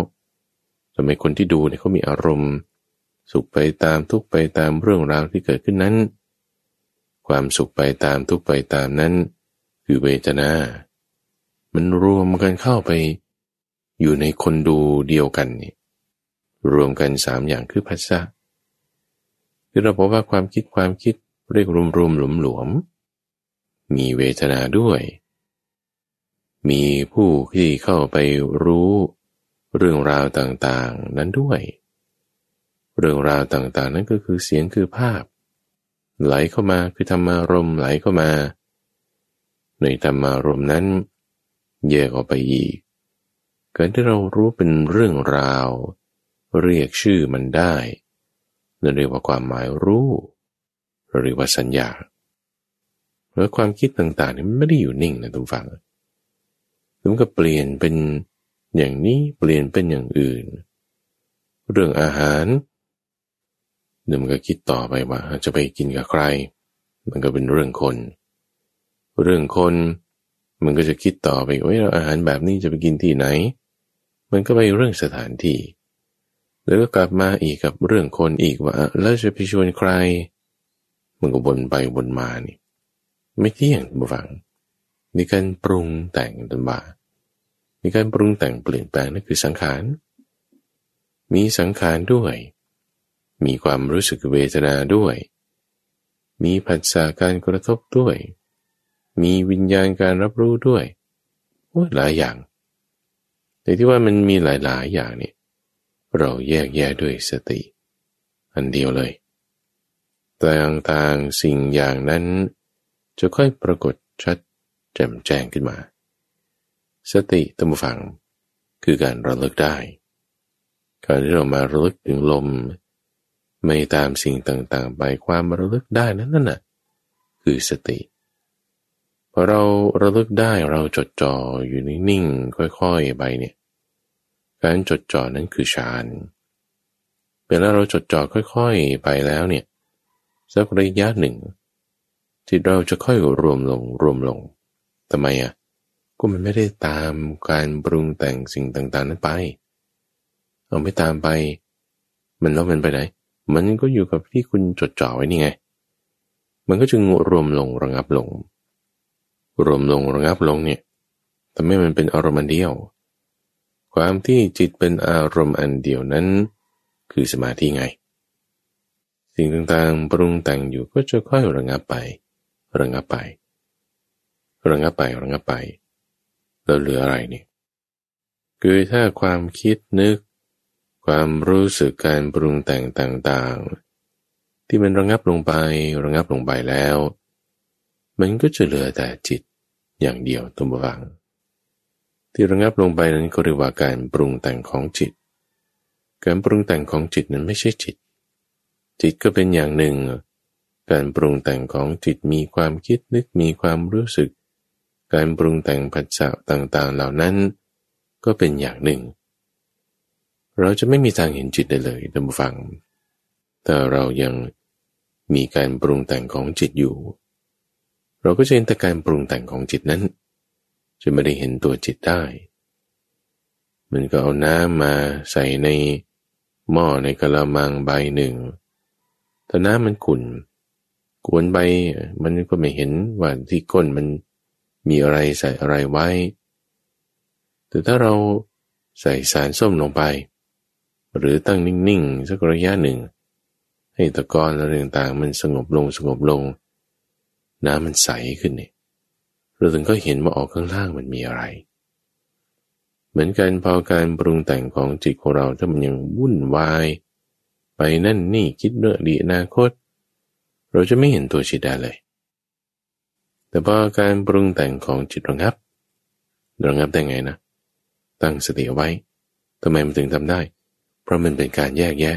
[SPEAKER 1] ทำไมคนที่ดูเนี่ยเขามีอารมณ์ สุขไปตามทุกไปตามเรื่องราวที่เกิดขึ้นนั้น ความสุขไปตามทุกไปตามนั้น คือเวทนา มันรวมกันเข้าไป อยู่ในคนดูเดียวกันนี่รวมกันสามอย่างคือภาษาคือเราบอกว่าความคิดความคิดเรียกรวมรวมหลวมหลวมมีเวทนาด้วย มีผู้ที่เข้าไปรู้เรื่องราวต่างๆนั้นด้วย เรื่องราวต่างๆ นั้นก็คือเสียงคือภาพ ไหลเข้ามาคือธรรมารมไหลเข้ามา ในธรรมารมนั้น แยกออกไปอีกเกิดที่เรารู้เป็นเรื่องราว เรียกชื่อมันได้นั่นเรียกว่าความหมายรู้เรียกว่าสัญญาแล้วความคิดต่างๆนี่มันไม่ได้อยู่นิ่งนะทุกฝัง มันก็เปลี่ยนเป็นอย่างนี้เปลี่ยนเป็นอย่างอื่น เรื่องอาหารเดี๋ยวมันก็คิดต่อไปว่าจะไปกินกับใคร มันก็เป็นเรื่องคน เรื่องคนมันก็จะคิดต่อไปว่าเราอาหารแบบนี้จะไปกินที่ไหน มันก็ไปเรื่องสถานที่ แล้วก็กลับมาอีกกับเรื่องคนอีกว่าแล้วจะไปชวนใคร มันก็วนไปวนมานี่ ไม่เที่ยงบุฟัง มีการปรุงแต่งตันบามีการปรุงแต่งเปลี่ยนแปลงนั่นคือสังขาร มีสังขารด้วย มีความรู้สึกเวทนาด้วย มีผัสสะการกระทบด้วย มีวิญญาณการรับรู้ด้วยโอ้หลายอย่างแต่ที่ว่ามันมีหลาย ๆ อย่างเนี่ยเราแยกแยะด้วยสติ อันเดียวเลยต่างๆสิ่งอย่างนั้นจะค่อยปรากฏชัด แจ่มแจ้งขึ้นมา สติตัมฟัง คือการระลึกได้ การที่เรามาระลึกถึงลม ไม่ตามสิ่งต่างๆ ไปความระลึกได้นั้นนั่นน่ะคือสติพอเราระลึกได้เราจดจ่ออยู่นิ่งๆค่อยๆไปเนี่ยการจดจ่อนั้นคือฌานเวลาเราจดจ่อค่อยๆไปแล้วเนี่ยสักระยะหนึ่งจิตเราจะค่อยรวมลงรวมลง ทำไมอะก็มันไม่ได้ตามการปรุงแต่งสิ่งต่างๆนั้นไป เอาไม่ตามไป มันแล้วมันไปไหน มันก็อยู่กับที่คุณจดจ่อไว้นี่ไง มันก็จึงรวมลงระงับลง รวมลงระงับลงเนี่ยทำให้มันเป็นอารมณ์อันเดียว ความที่จิตเป็นอารมณ์อันเดียวนั้น คือสมาธิไง สิ่งต่างๆปรุงแต่งอยู่ก็จะค่อยระงับไประงับไป ระงับไประงับไป แล้วเหลืออะไรนี่คือถ้าความคิดนึก ความรู้สึกการปรุงแต่งต่างๆ ที่มันระงับลงไประงับลงไปแล้ว มันก็จะเหลือแต่จิตอย่างเดียวตัวบวังที่ระงับลงไปนั้นก็เรียกว่าการปรุงแต่งของจิต การปรุงแต่งของจิตนั้นไม่ใช่จิต จิตก็เป็นอย่างหนึ่ง การปรุงแต่งของจิตมีความคิดนึกมีความรู้สึก การปรุงแต่งผัสสะต่างๆ เหล่านั้น ก็เป็นอย่างหนึ่ง เราจะไม่มีทางเห็นจิตได้เลยท่านผู้ฟัง แต่เรายังมีการปรุงแต่งของจิตอยู่ เราก็จะเห็นแต่การปรุงแต่งของจิตนั้น จะไม่ได้เห็นตัวจิตได้ มันก็เอาน้ำมาใส่ในหม้อในกระมังใบหนึ่ง แต่น้ำมันขุ่นกวนใบมันก็ไม่เห็นว่าที่ก้นมัน มีอะไรใส่อะไรไว้ แต่ถ้าเราใส่สารส้มลงไป หรือตั้งนิ่งๆ สักระยะหนึ่ง ให้ตะกอนอะไรต่างๆมันสงบลงสงบลง น้ำมันใสขึ้นเนี่ยเราถึงก็เห็นว่าออกข้างล่างมันมีอะไร เหมือนกันพอการปรุงแต่งของจิตของเราถ้ามันยังวุ่นวาย ไปนั่นนี่คิดเรื่องดีอนาคต เราจะไม่เห็นตัวจิตได้เลย แต่พอการปรุงแต่งของจิตระงับระงับได้ไงนะ ตั้งสติไว้ทำไมมันถึงทำได้ เพราะมันเป็นการแยกแยะ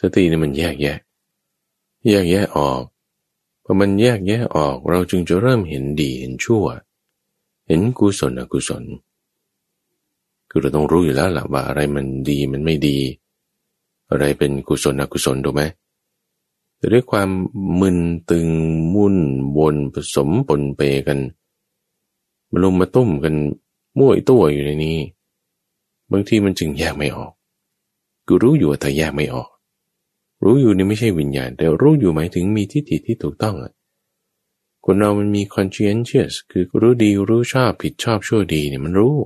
[SPEAKER 1] สตินี่มันแยกแยะ แยกแยะออกพอมันแยกแยะออกเราจึงจะเริ่มเห็นดีเห็นชั่ว เห็นกุศลอกุศล คือเราต้องรู้อยู่แล้วล่ะว่าอะไรมันดีมันไม่ดี อะไรเป็นกุศลอกุศลถูกไหม แต่ด้วยความมึนตึงมุ่นวนผสมปนเปกันมาลุมมาตุ้มกันมั่วตัวอยู่ในนี้ บางทีมันจึงแยกไม่ออกกูรู้อยู่แต่แยกไม่ออก รู้อยู่นี่ไม่ใช่วิญญาณ แต่รู้อยู่หมายถึงมีทิฏฐิที่ถูกต้องอะคนเรามันมี conscientious คือรู้ดีรู้ชอบผิดชอบชั่วดีเนี่ยมันรู้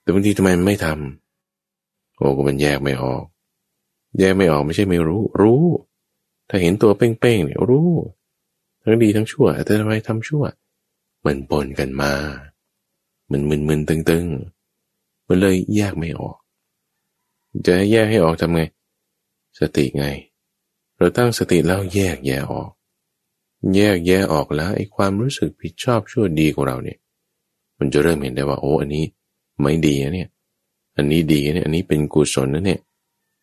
[SPEAKER 1] แต่บางทีทำไมมันไม่ทำโอ้ก็มันแยกไม่ออก แยกไม่ออกไม่ใช่ไม่รู้ รู้ ถ้าเห็นตัวเป้งๆเนี่ยรู้ ทั้งดีทั้งชั่ว แต่ทำไมทำชั่ว มันปนกันมา มันมึนมึนตึงตึงมันเลยแยกไม่ออก จะแยกให้ออกทำไง สติไง เราตั้งสติแล้วแยกแยะออก แยกแยะออกแล้วไอ้ความรู้สึกผิดชอบชั่วดีของเราเนี่ย มันจะเริ่มเห็นได้ว่า โอ้อันนี้ไม่ดีนะเนี่ย อันนี้ดีเนี่ย อันนี้เป็นกุศลนะเนี่ย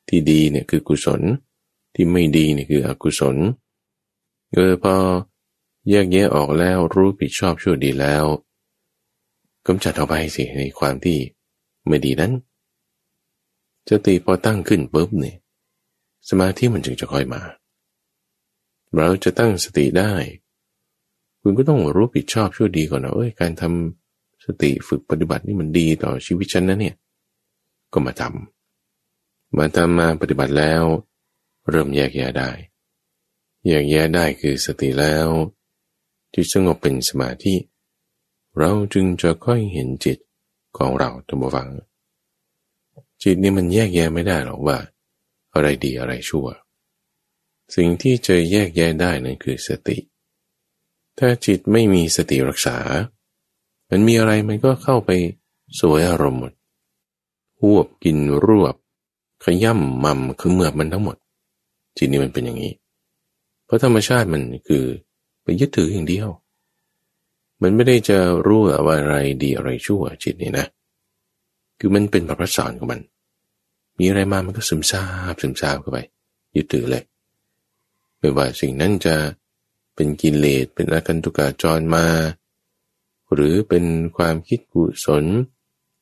[SPEAKER 1] ที่ดีเนี่ยคือกุศล ที่ไม่ดีเนี่ยคืออกุศลเออพอแยกแยะออกแล้วรู้ผิดชอบชั่วดีแล้วกำจัดเอาไปสิในความที่ไม่ดีนั้นสติพอตั้งขึ้นปุ๊บเนี่ยสมาธิมันจึงจะค่อยมา เราจะตั้งสติได้ คุณก็ต้องรู้ผิดชอบชั่วดีก่อนนะเอ้ยการทำสติฝึกปฏิบัตินี่มันดีต่อชีวิตฉันนะเนี่ย ก็มาทำมาทำมาปฏิบัติแล้ว เริ่มแยกแยะได้ แยกแยะได้คือสติแล้วจิตสงบเป็นสมาธิ เราจึงจะค่อยเห็นจิตของเราท่านผู้ฟังจิตนี่มันแยกแยะไม่ได้หรอกว่า อะไรดีอะไรชั่ว สิ่งที่จะแยกแยะได้นั่นคือสติ ถ้าจิตไม่มีสติรักษา มันมีอะไรมันก็เข้าไปสวยอารมณ์หมดหวบกินรวบ ขย่ำมั่มคือเมือบมันทั้งหมด จิตนี่มันเป็นอย่างนี้ เพราะธรรมชาติมันคือไปยึดถืออย่างเดียว มันไม่ได้จะรู้ว่าอะไรดีอะไรชั่วจิตนี่นะ คือมันเป็นประพัสอนของมัน มีอะไรมามันก็ซึมซาบซึมซาบเข้าไป ยึดถือเลย ไม่ว่าสิ่งนั้นจะเป็นกิเลสเป็นอาการตุกาจรมา หรือเป็นความคิดกุศล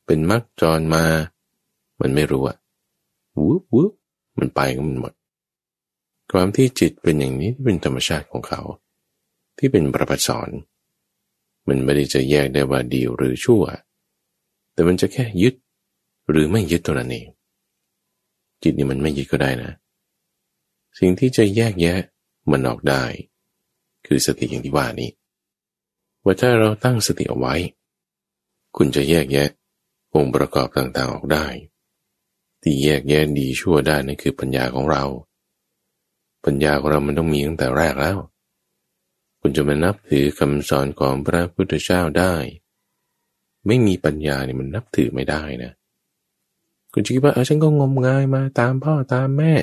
[SPEAKER 1] เป็นมรรคจรมา มันไม่รู้อะวุบวุบมันไปก็มันหมด ความที่จิตเป็นอย่างนี้เป็นธรรมชาติของเขา ที่เป็นประพัสอน มันไม่ได้จะแยกได้ว่าดีหรือชั่ว แต่มันจะแค่ยึดหรือไม่ยึดตัวนั้นเองจิตนี่มันไม่ยึดก็ได้นะ สิ่งที่จะแยกแยะมันออกได้ คือสติอย่างที่ว่านี้ ว่าถ้าเราตั้งสติเอาไว้ คุณจะแยกแยะองค์ประกอบต่างๆออกได้ ที่แยกแยะดีชั่วได้นั่นคือปัญญาของเรา ปัญญาของเรามันต้องมีตั้งแต่แรกแล้ว คุณจะมานับถือคำสอนของพระพุทธเจ้าได้ ไม่มีปัญญาเนี่ยมันนับถือไม่ได้นะ คุณจะคิดว่าเออฉันก็งมงายมาตามพ่อตามแม่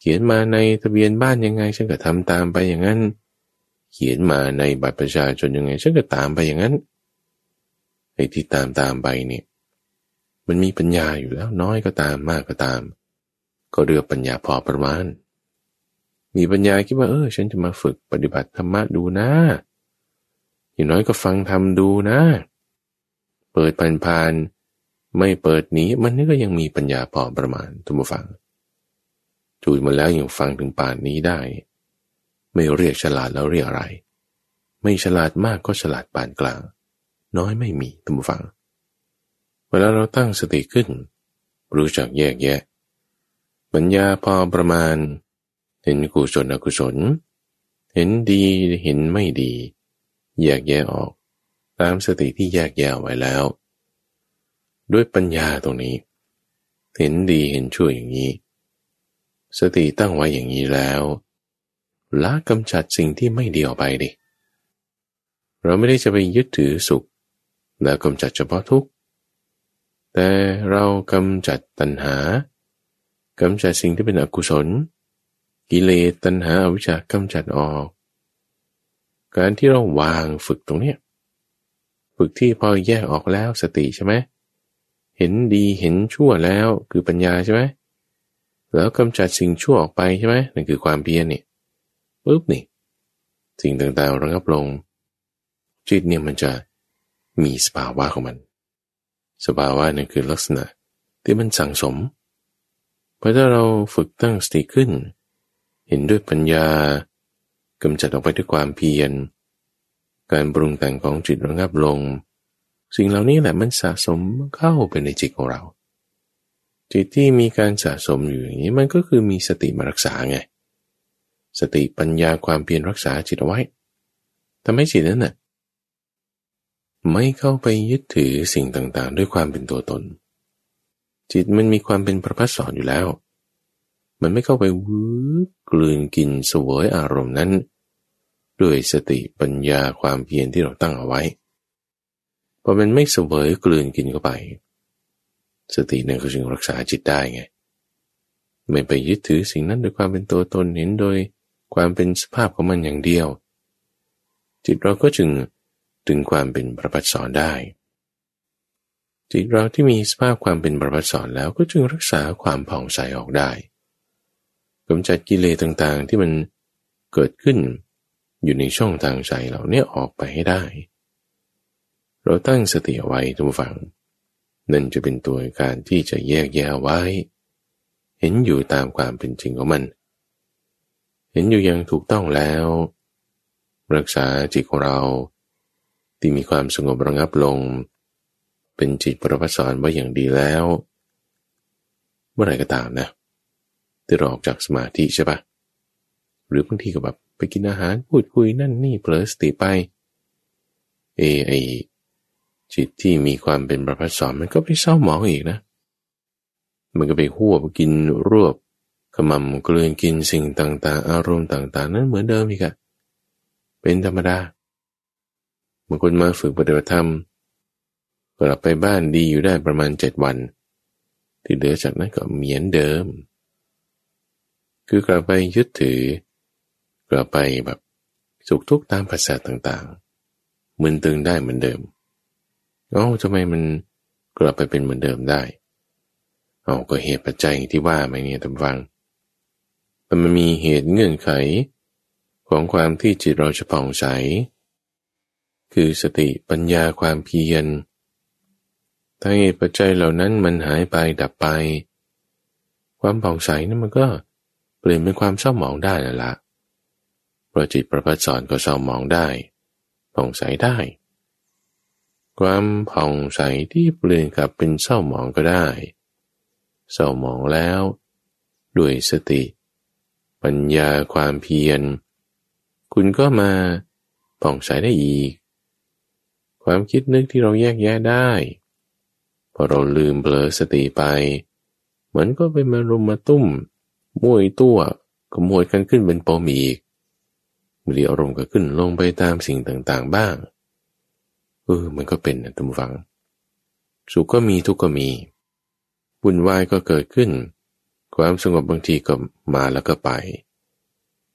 [SPEAKER 1] เขียนมาในทะเบียนบ้านยังไง ฉันก็ทำตามไปอย่างนั้น เขียนมาในบัตรประชาชนยังไง ฉันก็ตามไปอย่างนั้นไอ้ที่ตามตามไปเนี่ยมันมีปัญญาอยู่แล้วน้อยก็ตามมากก็ตาม ก็เรียกปัญญาพอประมาณ มีปัญญาคิดว่าเออ ฉันจะมาฝึกปฏิบัติธรรมะดูนะอย่างน้อยก็ฟังทำดูนะ เปิดผ่านผ่านไม่เปิดนี้มันนี่ก็ยังมีปัญญาพอประมาณทุกฟังจูดมาแล้วยังฟังถึงป่านนี้ได้ ไม่เรียกฉลาดแล้วเรียกอะไร ไม่ฉลาดมากก็ฉลาดปานกลาง น้อยไม่มีทุกฟัง เวลาเราตั้งสติขึ้น รู้จักแยกแยะปัญญาพอประมาณ เห็นกุศลอกุศล เห็นดีเห็นไม่ดี แยกแยะออก ตามสติที่แยกแยะไว้แล้ว ด้วยปัญญาตรงนี้ เห็นดีเห็นชั่วอย่างนี้ สติตั้งไว้อย่างนี้แล้วละกำจัดสิ่งที่ไม่ดีออกไปดิ เราไม่ได้จะไปยึดถือสุข แล้วกำจัดเฉพาะทุกข์ แต่เรากำจัดตัณหากำจัดสิ่งที่เป็นอกุศล กิเลสตัณหาอวิชชากำจัดออก การที่เราวางฝึกตรงเนี้ยฝึกที่พอแยกออกแล้วสติใช่ไหมเห็นดีเห็นชั่วแล้วคือปัญญาใช่ไหมแล้วกำจัดสิ่งชั่วออกไปใช่ไหมนั่นคือความเพียรนี่ปุ๊บนี่ สิ่งต่างๆระงับลง จิตเนี่ยมันจะมีสภาวะของมัน สภาวะนั่นคือลักษณะที่มันสั่งสมพอถ้าเราฝึกตั้งสติขึ้น เห็นด้วยปัญญากำจัดออกไปด้วยความเพียร การปรุงแต่งของจิตระงับลง สิ่งเหล่านี้แหละมันสะสมเข้าไปในจิตของเรา จิตที่มีการสะสมอยู่อย่างนี้มันก็คือมีสติมารักษาไง สติปัญญาความเพียรรักษาจิตเอาไว้ทำให้จิตนั้นน่ะไม่เข้าไปยึดถือสิ่งต่างๆ ด้วยความเป็นตัวตน จิตมันมีความเป็นประพัสสอนอยู่แล้ว มันไม่เข้าไปวืบ กลืนกินสวยอารมณ์นั้น ด้วยสติปัญญาความเพียรที่เราตั้งเอาไว้พอมันไม่เสวยกลืนกินเข้าไป สตินั่นก็จึงรักษาจิตได้ไงไม่ไปยึดถือสิ่งนั้นด้วยความเป็นตัวตนเห็นโดยความเป็นสภาพของมันอย่างเดียว จิตเราก็จึงถึงความเป็นประพัดสอนได้ จิตเราที่มีสภาพความเป็นประพัดสอนแล้วก็จึงรักษาความผ่องใสออกได้ กำจัดกิเลสต่างๆ ที่มันเกิดขึ้น อยู่ในช่องทางใจเราเนี่ยออกไปให้ได้ เราตั้งสติไว้ทุกฝัง นั่นจะเป็นตัวการที่จะแยกแยะไว้ เห็นอยู่ตามความเป็นจริงของมัน เห็นอยู่อย่างถูกต้องแล้ว รักษาจิตของเรา ที่มีความสงบระงับลง เป็นจิตประพัสสอนไว้อย่างดีแล้ว เมื่อไหร่ก็ตามนะ ที่เราออกจากสมาธิใช่ปะหรือบางทีก็แบบไปกินอาหารพูดคุยนั่นนี่เผลอสติไป เอไอจิตที่มีความเป็นประพัสสอนมันก็ไปเศร้าหมองอีกนะ มันก็ไปหัวไปกินรวบขมำกลืนกินสิ่งต่างๆ อารมณ์ต่างๆ นั้นเหมือนเดิมอีกอะเป็นธรรมดาบางคนมาฝึกปฏิบัติธรรมกลับไปบ้านดีอยู่ได้ประมาณเจ็ดวัน ที่เหลือจากนั้นก็เหมือนเดิม คือกลับไปยึดถือ กลับไปแบบสุขทุกข์ตามภาษาต่างๆมึนตึงได้เหมือนเดิมเอ้าทำไมมันกลับไปเป็นเหมือนเดิมได้เอาก็เหตุปัจจัยที่ว่าไหมเนี่ยท่านฟังมันมีเหตุเงื่อนไข ของความที่จิตเราจะผ่องใส คือสติปัญญาความเพียรถ้าเหตุปัจจัยเหล่านั้นมันหายไปดับไป ความผ่องใสนั้นมันก็ ปลี่ยนเป็นความเศร้าหมองได้นั่นละเพราะจิตประพัดสอนก็เศร้าหมองได้ ผ่องใสได้ ความผ่องใสที่เปลี่ยนกลับเป็นเศร้าหมองก็ได้ เศร้าหมองแล้ว ด้วยสติ ปัญญาความเพียร คุณก็มาผ่องใสได้อีก ความคิดนึกที่เราแยกแยะได้ พอเราลืมเบลอสติไป เหมือนก็ไปมารุมมาตุ้ม มวยตัวขโมยกันขึ้นเป็นปมอีกมีอารมณ์ก็ขึ้นลงไปตามสิ่งต่างๆบ้าง เออ มันก็เป็นนะท่านผู้ฟัง สุขก็มีทุกข์ก็มีวุ่นวายก็เกิดขึ้น ความสงบบางทีก็มาแล้วก็ไป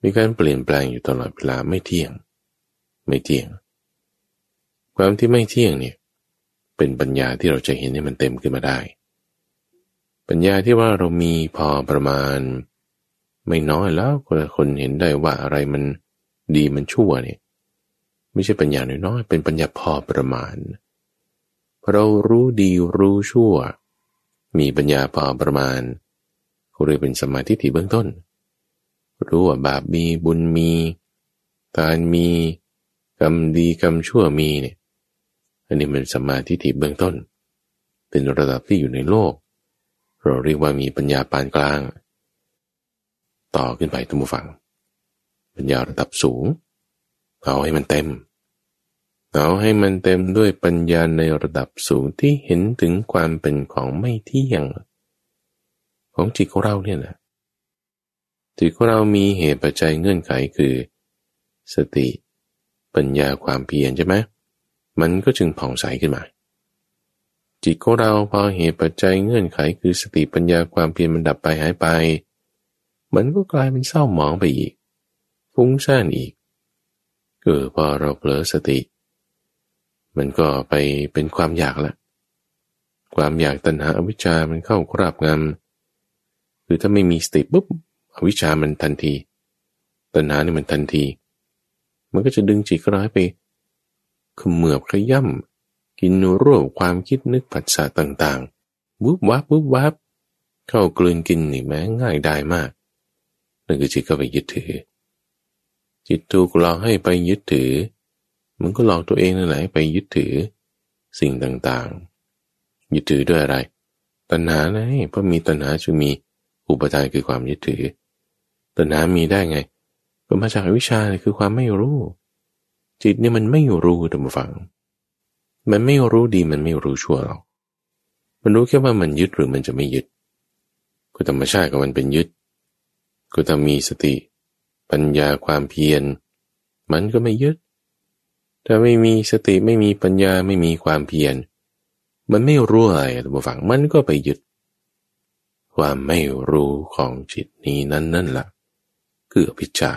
[SPEAKER 1] มีการเปลี่ยนแปลงอยู่ตลอดเวลาไม่เที่ยง ไม่เที่ยง ความที่ไม่เที่ยงเนี่ย เป็นปัญญาที่เราจะเห็นให้มันเต็มขึ้นมาได้ ปัญญาที่ว่าเรามีพอประมาณ ไม่น้อยแล้วคนเห็นได้ว่าอะไรมันดีมันชั่วเนี่ยไม่ใช่ปัญญาน้อยๆ เป็นปัญญาพอประมาณ เรารู้ดีรู้ชั่ว มีปัญญาพอประมาณเขาเรียกเป็นสมาธิที่เบื้องต้น รู้ว่าบาปมีบุญมีทานมีกรรมดีกรรมชั่วมีเนี่ย อันนี้มันสมาธิที่เบื้องต้น เป็นระดับที่อยู่ในโลก เราเรียกว่ามีปัญญาปานกลาง ต่อขึ้นไปทุกฝังปัญญาระดับสูง เอาให้มันเต็ม เอาให้มันเต็มด้วยปัญญาในระดับสูงที่เห็นถึงความเป็นของไม่เที่ยง ของจิตของเราเนี่ยนะจิตของเรามีเหตุปัจจัยเงื่อนไขคือ สติ ปัญญาความเพียรใช่ไหมมันก็จึงผ่องใสขึ้นมาจิตของเราพอเหตุปัจจัยเงื่อนไขคือสติปัญญาความเพียรมันดับไปหายไป มันก็กลายเป็นเศร้าหมองไปอีกฟุ้งซ่านอีกเออพอเราเผลอสติ มันก็ไปเป็นความอยากละ ความอยากตัณหาอวิชชามันเข้าคราบงำคือถ้าไม่มีสติปุ๊บอวิชชามันทันที ตัณหานี่มันทันที มันก็จะดึงจิตร้ายไปขมือบขย่ำกินรวบความคิดนึกผัสสะต่างๆวุบวับวุบวับเข้ากลืนกินนี่แม้ง่ายได้มาก นั่นคือจิตก็ไปยึดถือ จิตถูกหลอกให้ไปยึดถือ มันก็หลอกตัวเองนั่นแหละไปยึดถือ สิ่งต่างๆ ยึดถือด้วยอะไร ตัณหาไงเพราะมีตัณหาจึงมีอุปทานคือความยึดถือ ตัณหามีได้ไง ก็มาจากวิชาคือความไม่รู้ จิตเนี่ยมันไม่รู้ท่านผู้ฟัง มันไม่รู้ดีมันไม่รู้ชั่วหรอกมันรู้แค่ว่ามันยึดหรือมันจะไม่ยึดก็ธรรมชาติของมันเป็นยึด ก็ถ้ามีสติ ปัญญาความเพียร มันก็ไม่ยึด ถ้าไม่มีสติไม่มีปัญญาไม่มีความเพียร มันไม่รู้อะไรตัวฝังมันก็ไปยึด ความไม่รู้ของจิตนี้นั่นนั่นละ่ะคืออภิชา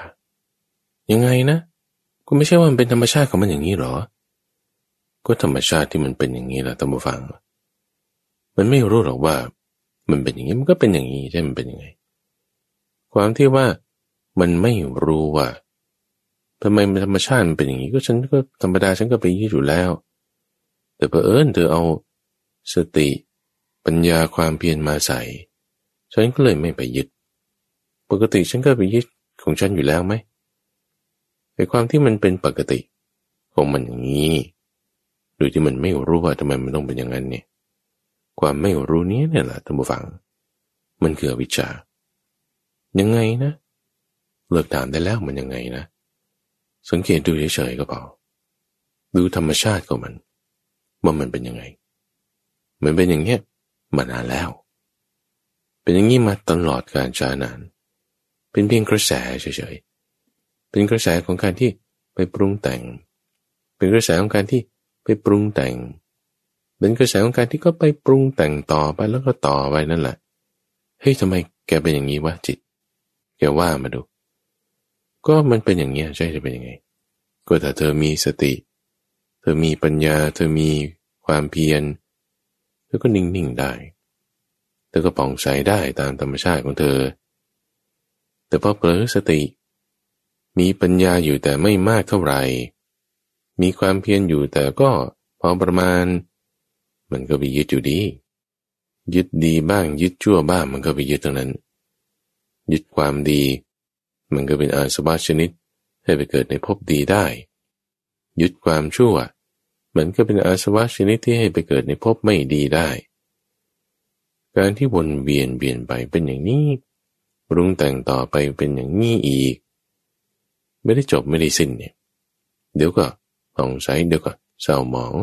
[SPEAKER 1] ยังไงนะ ก็ไม่ใช่ว่ามันเป็นธรรมชาติของมันอย่างนี้หรอ ก็ธรรมชาติที่มันเป็นอย่างนี้แหละตัมฟัง มันไม่รู้หรอกว่า มันเป็นอย่างนี้มันก็เป็นอย่างนี้ใช่มันเป็นยังไง ความที่ว่ามันไม่รู้ว่าทำไมธรรมชาติมันเป็นอย่างนี้ก็ฉันก็ธรรมดาฉันก็ไปยึดอยู่แล้ว แต่เพอเอิญเธอเอาสติปัญญาความเพียรมาใส่ฉันก็เลยไม่ไปยึด ปกติฉันก็ไปยึดของฉันอยู่แล้วไหมแต่ความที่มันเป็นปกติของมันอย่างนี้โดยที่มันไม่รู้ว่าทำไมมันต้องเป็นอย่างนั้นเนี่ย ความไม่รู้นี้เนี่ยแหละท่านผู้ฟัง มันคือวิชา ยังไงนะ เลิกถามได้แล้วมันยังไงนะ สังเกตดูเฉยๆก็พอดูธรรมชาติของมัน ว่ามันเป็นยังไง มันเป็นอย่างเงี้ยมานานแล้ว เป็นอย่างนี้มาตลอดการชานาน เป็นเพียงกระแสเฉยๆ เป็นกระแสของการที่ไปปรุงแต่ง เป็นกระแสของการที่ไปปรุงแต่ง เป็นกระแสของการที่ก็ไปปรุงแต่งต่อไปแล้วก็ต่อไปนั่นแหละ เฮ้ยทำไมแกเป็นอย่างนี้วะจิต แกว่ามาดู ก็มันเป็นอย่างเงี้ยใช่จะเป็นยังไง ก็ถ้าเธอมีสติ เธอมีปัญญา เธอมีความเพียร เธอก็นิ่งๆได้ เธอก็ป่องใสได้ตามธรรมชาติของเธอ แต่พอเผลอสติ มีปัญญาอยู่แต่ไม่มากเท่าไหร่ มีความเพียรอยู่แต่ก็พอประมาณ มันก็ไปยึดอยู่ดียึดดีบ้างยึดชั่วบ้างมันก็ไปยึดตรงนั้น ยึดความดี มันก็เป็นอาสวะชนิดให้ไปเกิดในภพดีได้ ยึดความชั่ว มันก็เป็นอาสวะชนิดที่ให้ไปเกิดในภพไม่ดีได้ การที่วนเวียนเวียนไปเป็นอย่างนี้รุงแต่งต่อไปเป็นอย่างนี้อีก ไม่ได้จบไม่ได้สิ้นเนี่ยเดี๋ยวก็ผ่องใสเดี๋ยวก็เศร้าหมอง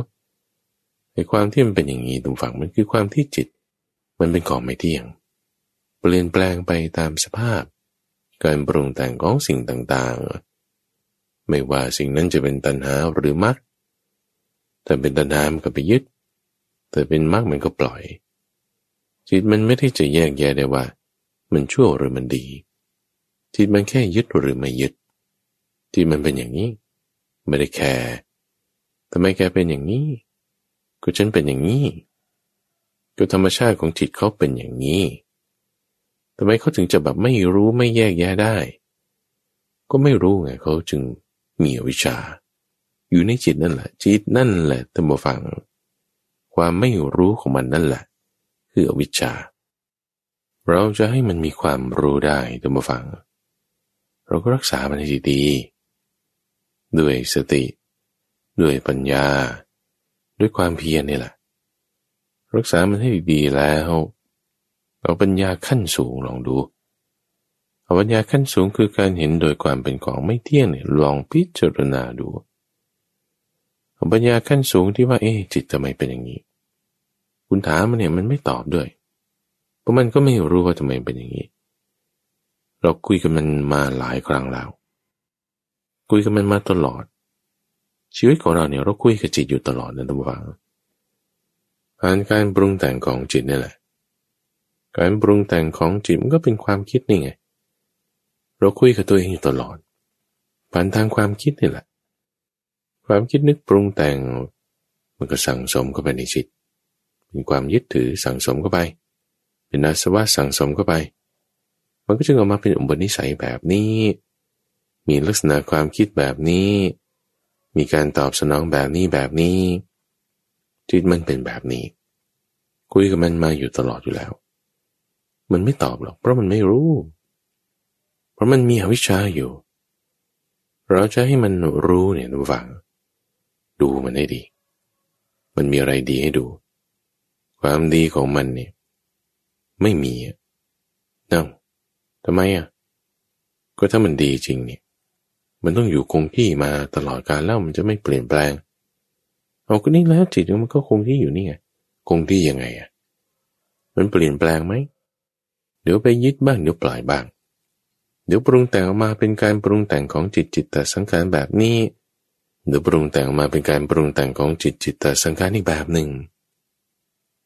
[SPEAKER 1] ในความที่มันเป็นอย่างนี้ตรงฝั่งมันคือความที่จิต มันเป็นของไม่เที่ยง เปลี่ยนแปลงไปตามสภาพ การปรุงแต่งของสิ่งต่างๆ ไม่ว่าสิ่งนั้นจะเป็นตัณหาหรือมรรคถ้าเป็นตัณหามันก็ไปยึดแต่เป็นมรรคมันก็ปล่อย จิตมันไม่ได้จะแยกแยะได้ว่า มันชั่วหรือมันดี จิตมันแค่ยึดหรือไม่ยึดจิตมันเป็นอย่างนี้ ไม่ได้แคร์ทำไมแกเป็นอย่างนี้ ก็ฉันเป็นอย่างนี้ ก็ธรรมชาติของจิตเขาเป็นอย่างนี้ ทำไมเขาถึงจะแบบไม่รู้ไม่แยกแยะได้ ก็ไม่รู้ไงเขาจึงมีอวิชาอยู่ในจิตนั่นแหละ จิตนั่นแหละท่านผู้ฟัง ความไม่รู้ของมันนั่นแหละ คืออวิชชา เราจะให้มันมีความรู้ได้ท่านผู้ฟัง เราก็รักษามันให้ดีด้วยสติ ด้วยปัญญา ด้วยความเพียรนี่แหละ รักษามันให้ดีแล้ว เอาปัญญาขั้นสูงลองดูเอาปัญญาขั้นสูงคือการเห็นโดยความเป็นของไม่เที่ยงเนี่ยลองพิจารณาดูเอาปัญญาขั้นสูงที่ว่าเอ๊จิตทำไมเป็นอย่างนี้ คุณถามมันเนี่ยมันไม่ตอบด้วย เพราะมันก็ไม่รู้ว่าทำไมเป็นอย่างนี้ เราคุยกันมันมาหลายครั้งแล้ว คุยกันมันมาตลอด ชีวิตของเราเนี่ยเราคุยกับจิตอยู่ตลอดนะทุกฝังผ่านการปรุงแต่งของจิตนี่แหละ การปรุงแต่งของจิตมันก็เป็นความคิดนี่ไง เราคุยกับตัวเองอยู่ตลอด ผ่านทางความคิดนี่แหละ ความคิดนึกปรุงแต่ง มันก็สั่งสมเข้าไปในจิต เป็นความยึดถือสั่งสมเข้าไป เป็นอาสวะสั่งสมเข้าไป มันก็จึงออกมาเป็นอุปนิสัยแบบนี้ มีลักษณะความคิดแบบนี้ มีการตอบสนองแบบนี้แบบนี้ จิตมันเป็นแบบนี้ คุยกับมันมาอยู่ตลอดอยู่แล้ว มันไม่ตอบหรอก เพราะมันไม่รู้ เพราะมันมีอวิชชาอยู่ เราจะให้มันรู้เนี่ยทุกฝัง ดูมันให้ดี มันมีอะไรดีให้ดู ความดีของมันเนี่ยไม่มีนั่งทำไมอะ ก็ถ้ามันดีจริงเนี่ย มันต้องอยู่คงที่มาตลอดกาลแล้วมันจะไม่เปลี่ยนแปลง เอาก็นี่แล้วจิตมันก็คงที่อยู่นี่ไง คงที่ยังไงอะ มันเปลี่ยนแปลงไหม เดี๋ยวไปยึดบ้างเดี๋ยวปล่อยบ้าง เดี๋ยวปรุงแต่งออกมาเป็นการปรุงแต่งของจิตจิตตสังขารแบบนี้ เดี๋ยวปรุงแต่งออกมาเป็นการปรุงแต่งของจิตจิตตสังขารอีกแบบหนึ่ง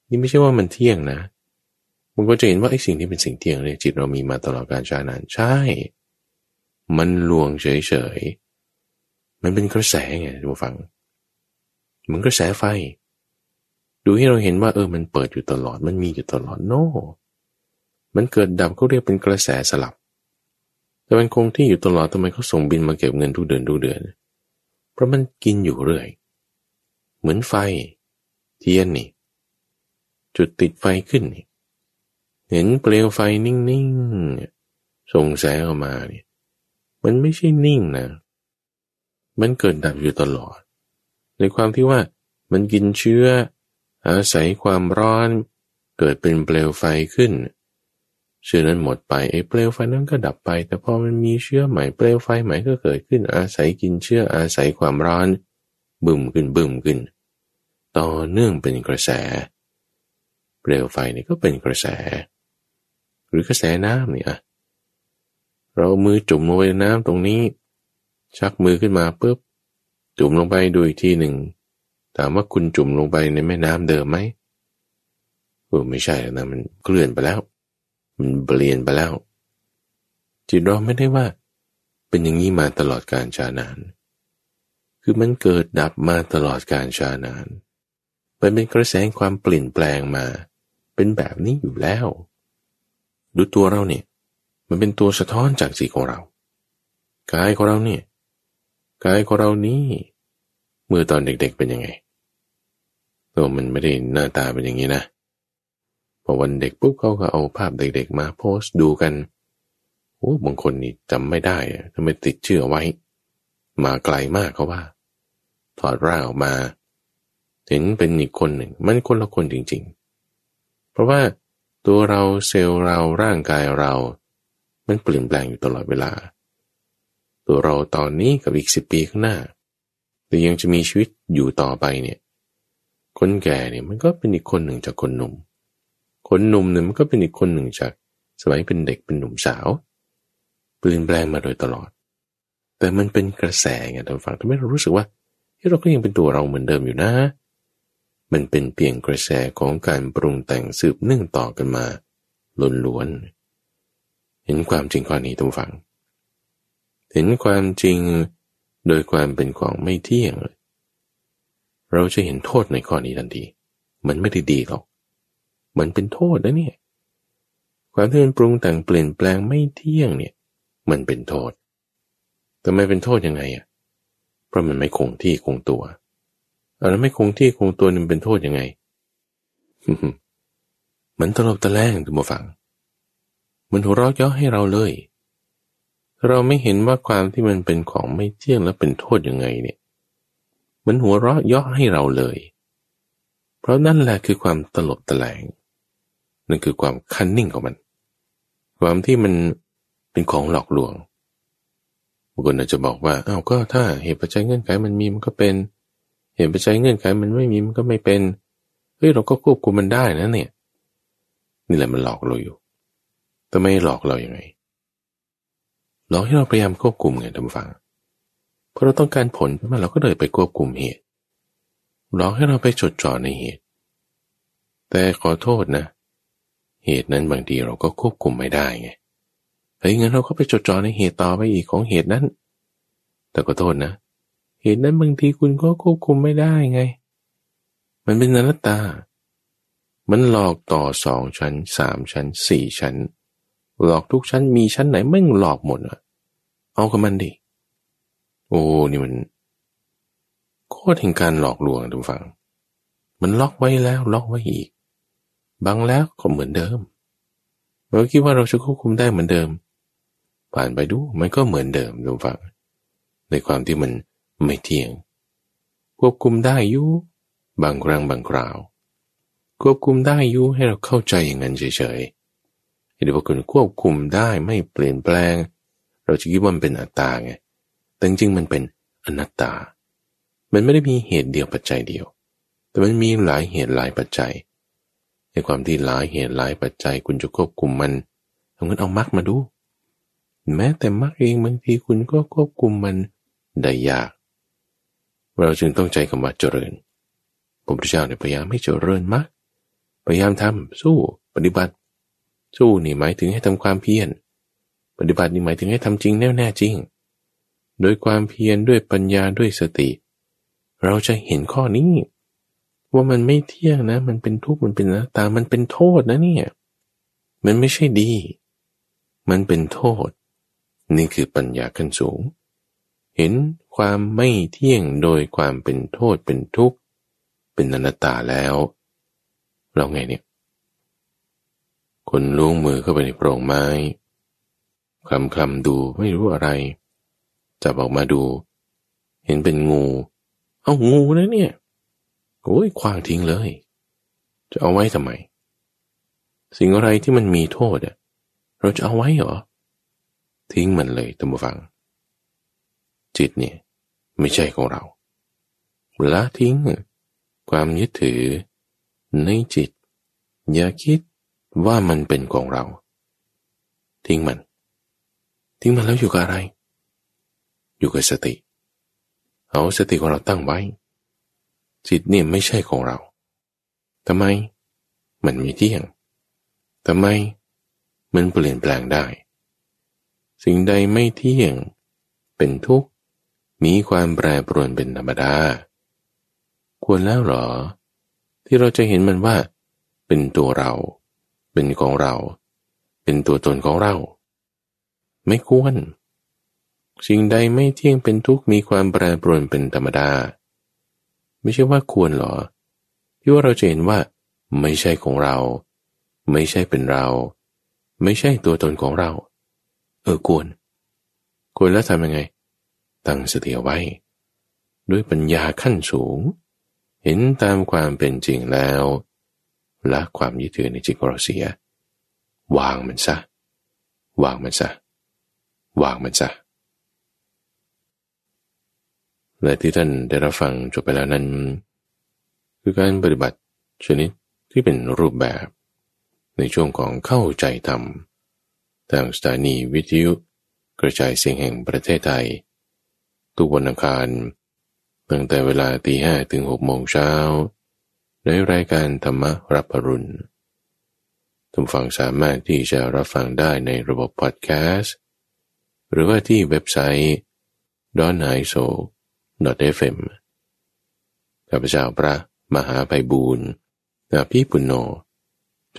[SPEAKER 1] นี่ไม่ใช่ว่ามันเที่ยงนะมันก็จะเห็นว่าไอ้สิ่งที่เป็นสิ่งเที่ยงเนี่ยจิตเรามีมาตลอดกาลชานานใช่ มันลวงเฉยๆ มันเป็นกระแสไงทุกฟังเหมือนกระแสไฟ ดูให้เราเห็นว่าเออมันเปิดอยู่ตลอดมันมีอยู่ตลอดโน่ มันเกิดดับเขาเรียกเป็นกระแสสลับ แต่มันคงที่อยู่ตลอดทำไมเขาส่งบินมาเก็บเงินทุกเดือนทุกเดือน เพราะมันกินอยู่เรื่อย เหมือนไฟ เทียนนี่ จุดติดไฟขึ้นนี่เห็นเปลวไฟนิ่งๆ ส่งแสงออกมาเนี่ย มันไม่ใช่นิ่งนะ มันเกิดดับอยู่ตลอด ในความที่ว่ามันกินเชื้อ อาศัยความร้อน เกิดเป็นเปลวไฟขึ้น เชื้อนั้นหมดไปไอ้เปลวไฟนั้นก็ดับไป แต่พอมันมีเชื้อใหม่เปลวไฟใหม่ก็เกิดขึ้นอาศัยกินเชื้ออาศัยความร้อนบึมขึ้นบึมขึ้น ต่อเนื่องเป็นกระแส เปลวไฟนี่ก็เป็นกระแส หรือกระแสน้ำเนี่ยเรามือจุ่มลงไปในน้ำตรงนี้ ชักมือขึ้นมาปุ๊บจุ่มลงไปดูอีกทีหนึ่ง ถามว่าคุณจุ่มลงไปในแม่น้ำเดิมไหมเออไม่ใช่นะมันเคลื่อนไปแล้ว มันเปลี่ยนไปแล้ว จิตเราไม่ได้ว่า เป็นอย่างนี้มาตลอดการชานาน คือมันเกิดดับมาตลอดการชานาน มันเป็นกระแสความเปลี่ยนแปลงมา เป็นแบบนี้อยู่แล้ว ดูตัวเราเนี่ย มันเป็นตัวสะท้อนจากสีของเรา กายของเราเนี่ย กายของเรานี่เมื่อตอนเด็กๆเป็นยังไงตัวมันไม่ได้หน้าตาเป็นอย่างนี้นะ พอวันเด็กปุ๊บเขาก็เอาภาพเด็กๆมาโพสต์ดูกันโอ้บางคนนี่จำไม่ได้ทำไมติดเชื่อไว้ มาไกลมากเขาว่า ถอดร่างออกมา เห็นเป็นอีกคนหนึ่ง มันคนละคนจริง ๆ เพราะว่าตัวเราเซลล์เราร่างกายเรา มันเปลี่ยนแปลงอยู่ตลอดเวลา ตัวเราตอนนี้กับอีกสิบปีข้างหน้าแต่ยังจะมีชีวิตอยู่ต่อไปเนี่ย คนแก่เนี่ยมันก็เป็นอีกคนหนึ่งจากคนหนุ่ม คนหนุ่มเนี่ยมันก็เป็นอีกคนหนึ่งจาก สมัยเป็นเด็กเป็นหนุ่มสาวเปลี่ยนแปลงมาโดยตลอดแต่แต่มันเป็นกระแสไงท่านฟังทำให้เรารู้สึกว่าเราก็ยังเป็นตัวเราเหมือนเดิมอยู่นะ มันเป็นเพียงกระแสของการปรุงแต่งสืบเนื่องต่อกันมาล้วนๆเห็นความจริงข้อนี้ท่านฟัง เห็นความจริงโดยความเป็นของไม่เที่ยง เราจะเห็นโทษในข้อนี้ทันที มันไม่ได้ดีหรอก มันเป็นโทษนะเนี่ย ความที่มันปรุงแต่งเปลี่ยนแปลงไม่เที่ยงเนี่ย มันเป็นโทษ แต่ไม่เป็นโทษยังไงอะ เพราะมันไม่คงที่คงตัวแล้วไม่คงที่คงตัวมันเป็นโทษยังไง มันตลบตะแลงดูมาฟัง มันหัวเราะย่อให้เราเลย เราไม่เห็นว่าความที่มันเป็นของไม่เที่ยงแล้วเป็นโทษยังไงเนี่ยมันหัวเราะย่อให้เราเลย เพราะนั่นแหละคือความตลบตะแลง นั่นคือความคันนิ่งของมัน ความที่มันเป็นของหลอกลวงบางคนอาจจะบอกว่าอ้าวก็ถ้าเหตุปัจจัยเงื่อนไขมันมีมันก็เป็น เหตุปัจจัยเงื่อนไขมันไม่มีมันก็ไม่เป็นเฮ้ยเราก็ควบคุมมันได้นะเนี่ย นี่แหละมันหลอกเราอยู่แต่ไม่หลอกเราอย่างไงหลอกให้เราพยายามควบคุมไงท่านฟังพอเราต้องการผลใช่ไหมเราก็เลยไปควบคุมเหตุหลอกให้เราไปจดจ่อในเหตุ แต่ขอโทษนะ เหตุนั้นบางทีเราก็ควบคุมไม่ได้ไงเฮ้ยงั้นเราก็ไปจดจ่อในเหตุต่อไปอีกของเหตุนั้น แต่ก็โทษนะ เหตุนั้นบางทีคุณก็ควบคุมไม่ได้ไง มันเป็นอนัตตา มันหลอกต่อสองชั้นสามชั้นสี่ชั้น หลอกทุกชั้นมีชั้นไหนไม่หลอกหมดอะเอากับมันดิ โอ้นี่มันโคตรแห่งการหลอกลวงทุกฝัง มันล็อกไว้แล้วล็อกไว้อีก บังแล้วก็เหมือนเดิม เราคิดว่าเราจะควบคุมได้เหมือนเดิม ผ่านไปดูมันก็เหมือนเดิมดูฟังในความที่มันไม่เที่ยง ควบคุมได้อยู่บางครั้งบางคราว ควบคุมได้อยู่ให้เราเข้าใจอย่างนั้นเฉยๆเห็นว่าคุณควบคุมได้ไม่เปลี่ยนแปลง เราจะคิดว่ามันเป็นอัตตาไงแต่จริงๆมันเป็นอนัตตา มันไม่ได้มีเหตุเดียวปัจจัยเดียว แต่มันมีหลายเหตุหลายปัจจัย ในความที่หลายเหตุหลายปัจจัยคุณจะควบคุมมันเอาเงินเอามักมาดู แม้แต่มรรคเองบางทีคุณก็ควบคุมมันได้ยาก เราจึงต้องใจคำว่าเจริญพระพุทธเจ้าเนี่ยพยายามให้เจริญมรรคพยายามทำสู้ปฏิบัติ สู้นี่หมายถึงให้ทำความเพียรปฏิบัตินี่หมายถึงให้ทำจริงแน่แน่จริง โดยความเพียรด้วยปัญญาด้วยสติ เราจะเห็นข้อนี้ ว่ามันไม่เที่ยงนะ มันเป็นทุกข์มันเป็นนะตามันเป็นโทษนะเนี่ย มันไม่ใช่ดี มันเป็นโทษ นี่คือปัญญาขั้นสูง เห็นความไม่เที่ยงโดยความเป็นโทษเป็นทุกข์ เป็นอนัตตาแล้ว เราไงเนี่ย คนลุงมือเข้าไปในโพรงไม้คลำคลำดูไม่รู้อะไร จับออกมาดู เห็นเป็นงู เอางูนะเนี่ย โอ้ยควางทิ้งเลย จะเอาไว้ทำไม สิ่งอะไรที่มันมีโทษอะเราจะเอาไว้เหรอ ทิ้งมันเลยตั้งฟัง จิตเนี่ยไม่ใช่ของเราละทิ้ง ความยึดถือ ในจิต อย่าคิดว่ามันเป็นของเรา ทิ้งมัน ทิ้งมันแล้วอยู่กับอะไร อยู่กับสติ เอาสติของเราตั้งไว้ จิตเนี่ยไม่ใช่ของเราทำไม มันไมีเที่ยงทำไม มันเปลี่ยนแปลงได้ สิ่งใดไม่เที่ยง เป็นทุกข์ มีความแปรปรวนเป็นธรรมดา ควรแล้วหรอ ที่เราจะเห็นมันว่า เป็นตัวเรา เป็นของเรา เป็นตัวตนของเรา ไม่ควร สิ่งใดไม่เที่ยงเป็นทุกข์ มีความแปรปรวนเป็นธรรมดา ไม่ใช่ว่าควรหรอ ที่ว่าเราจะเห็นว่า ไม่ใช่ของเรา ไม่ใช่เป็นเรา ไม่ใช่ตัวตนของเรา เออควร ควรแล้วทำยังไง ตั้งสติเอาไว้ ด้วยปัญญาขั้นสูง เห็นตามความเป็นจริงแล้วละความยึดถือในจิตของเราเสีย วางมันซะ วางมันซะ วางมันซะ และที่ท่านได้รับฟังจบไปแล้วนั้น คือการปฏิบัติชนิดที่เป็นรูปแบบ ในช่วงของเข้าใจธรรมทางสถานีวิทยุกระจายเสียงแห่งประเทศไทย ทุกวันอังคารตั้งแต่เวลาตีห้ถึงหกโมงเช้าในรายการธรรมรับปรุณทุกฟังสามารถที่จะรับฟังได้ในระบบพอดแคสต์ หรือว่าที่เว็บไซต์ d o n i s o f m ข้าพเจ้าพระมหาไพบูรณ์อาภีปุณโญ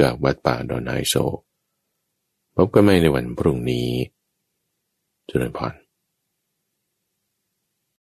[SPEAKER 1] จากวัดป่าดอนไฮโซพบกันใหม่ในวันพรุ่งนี้จุลพร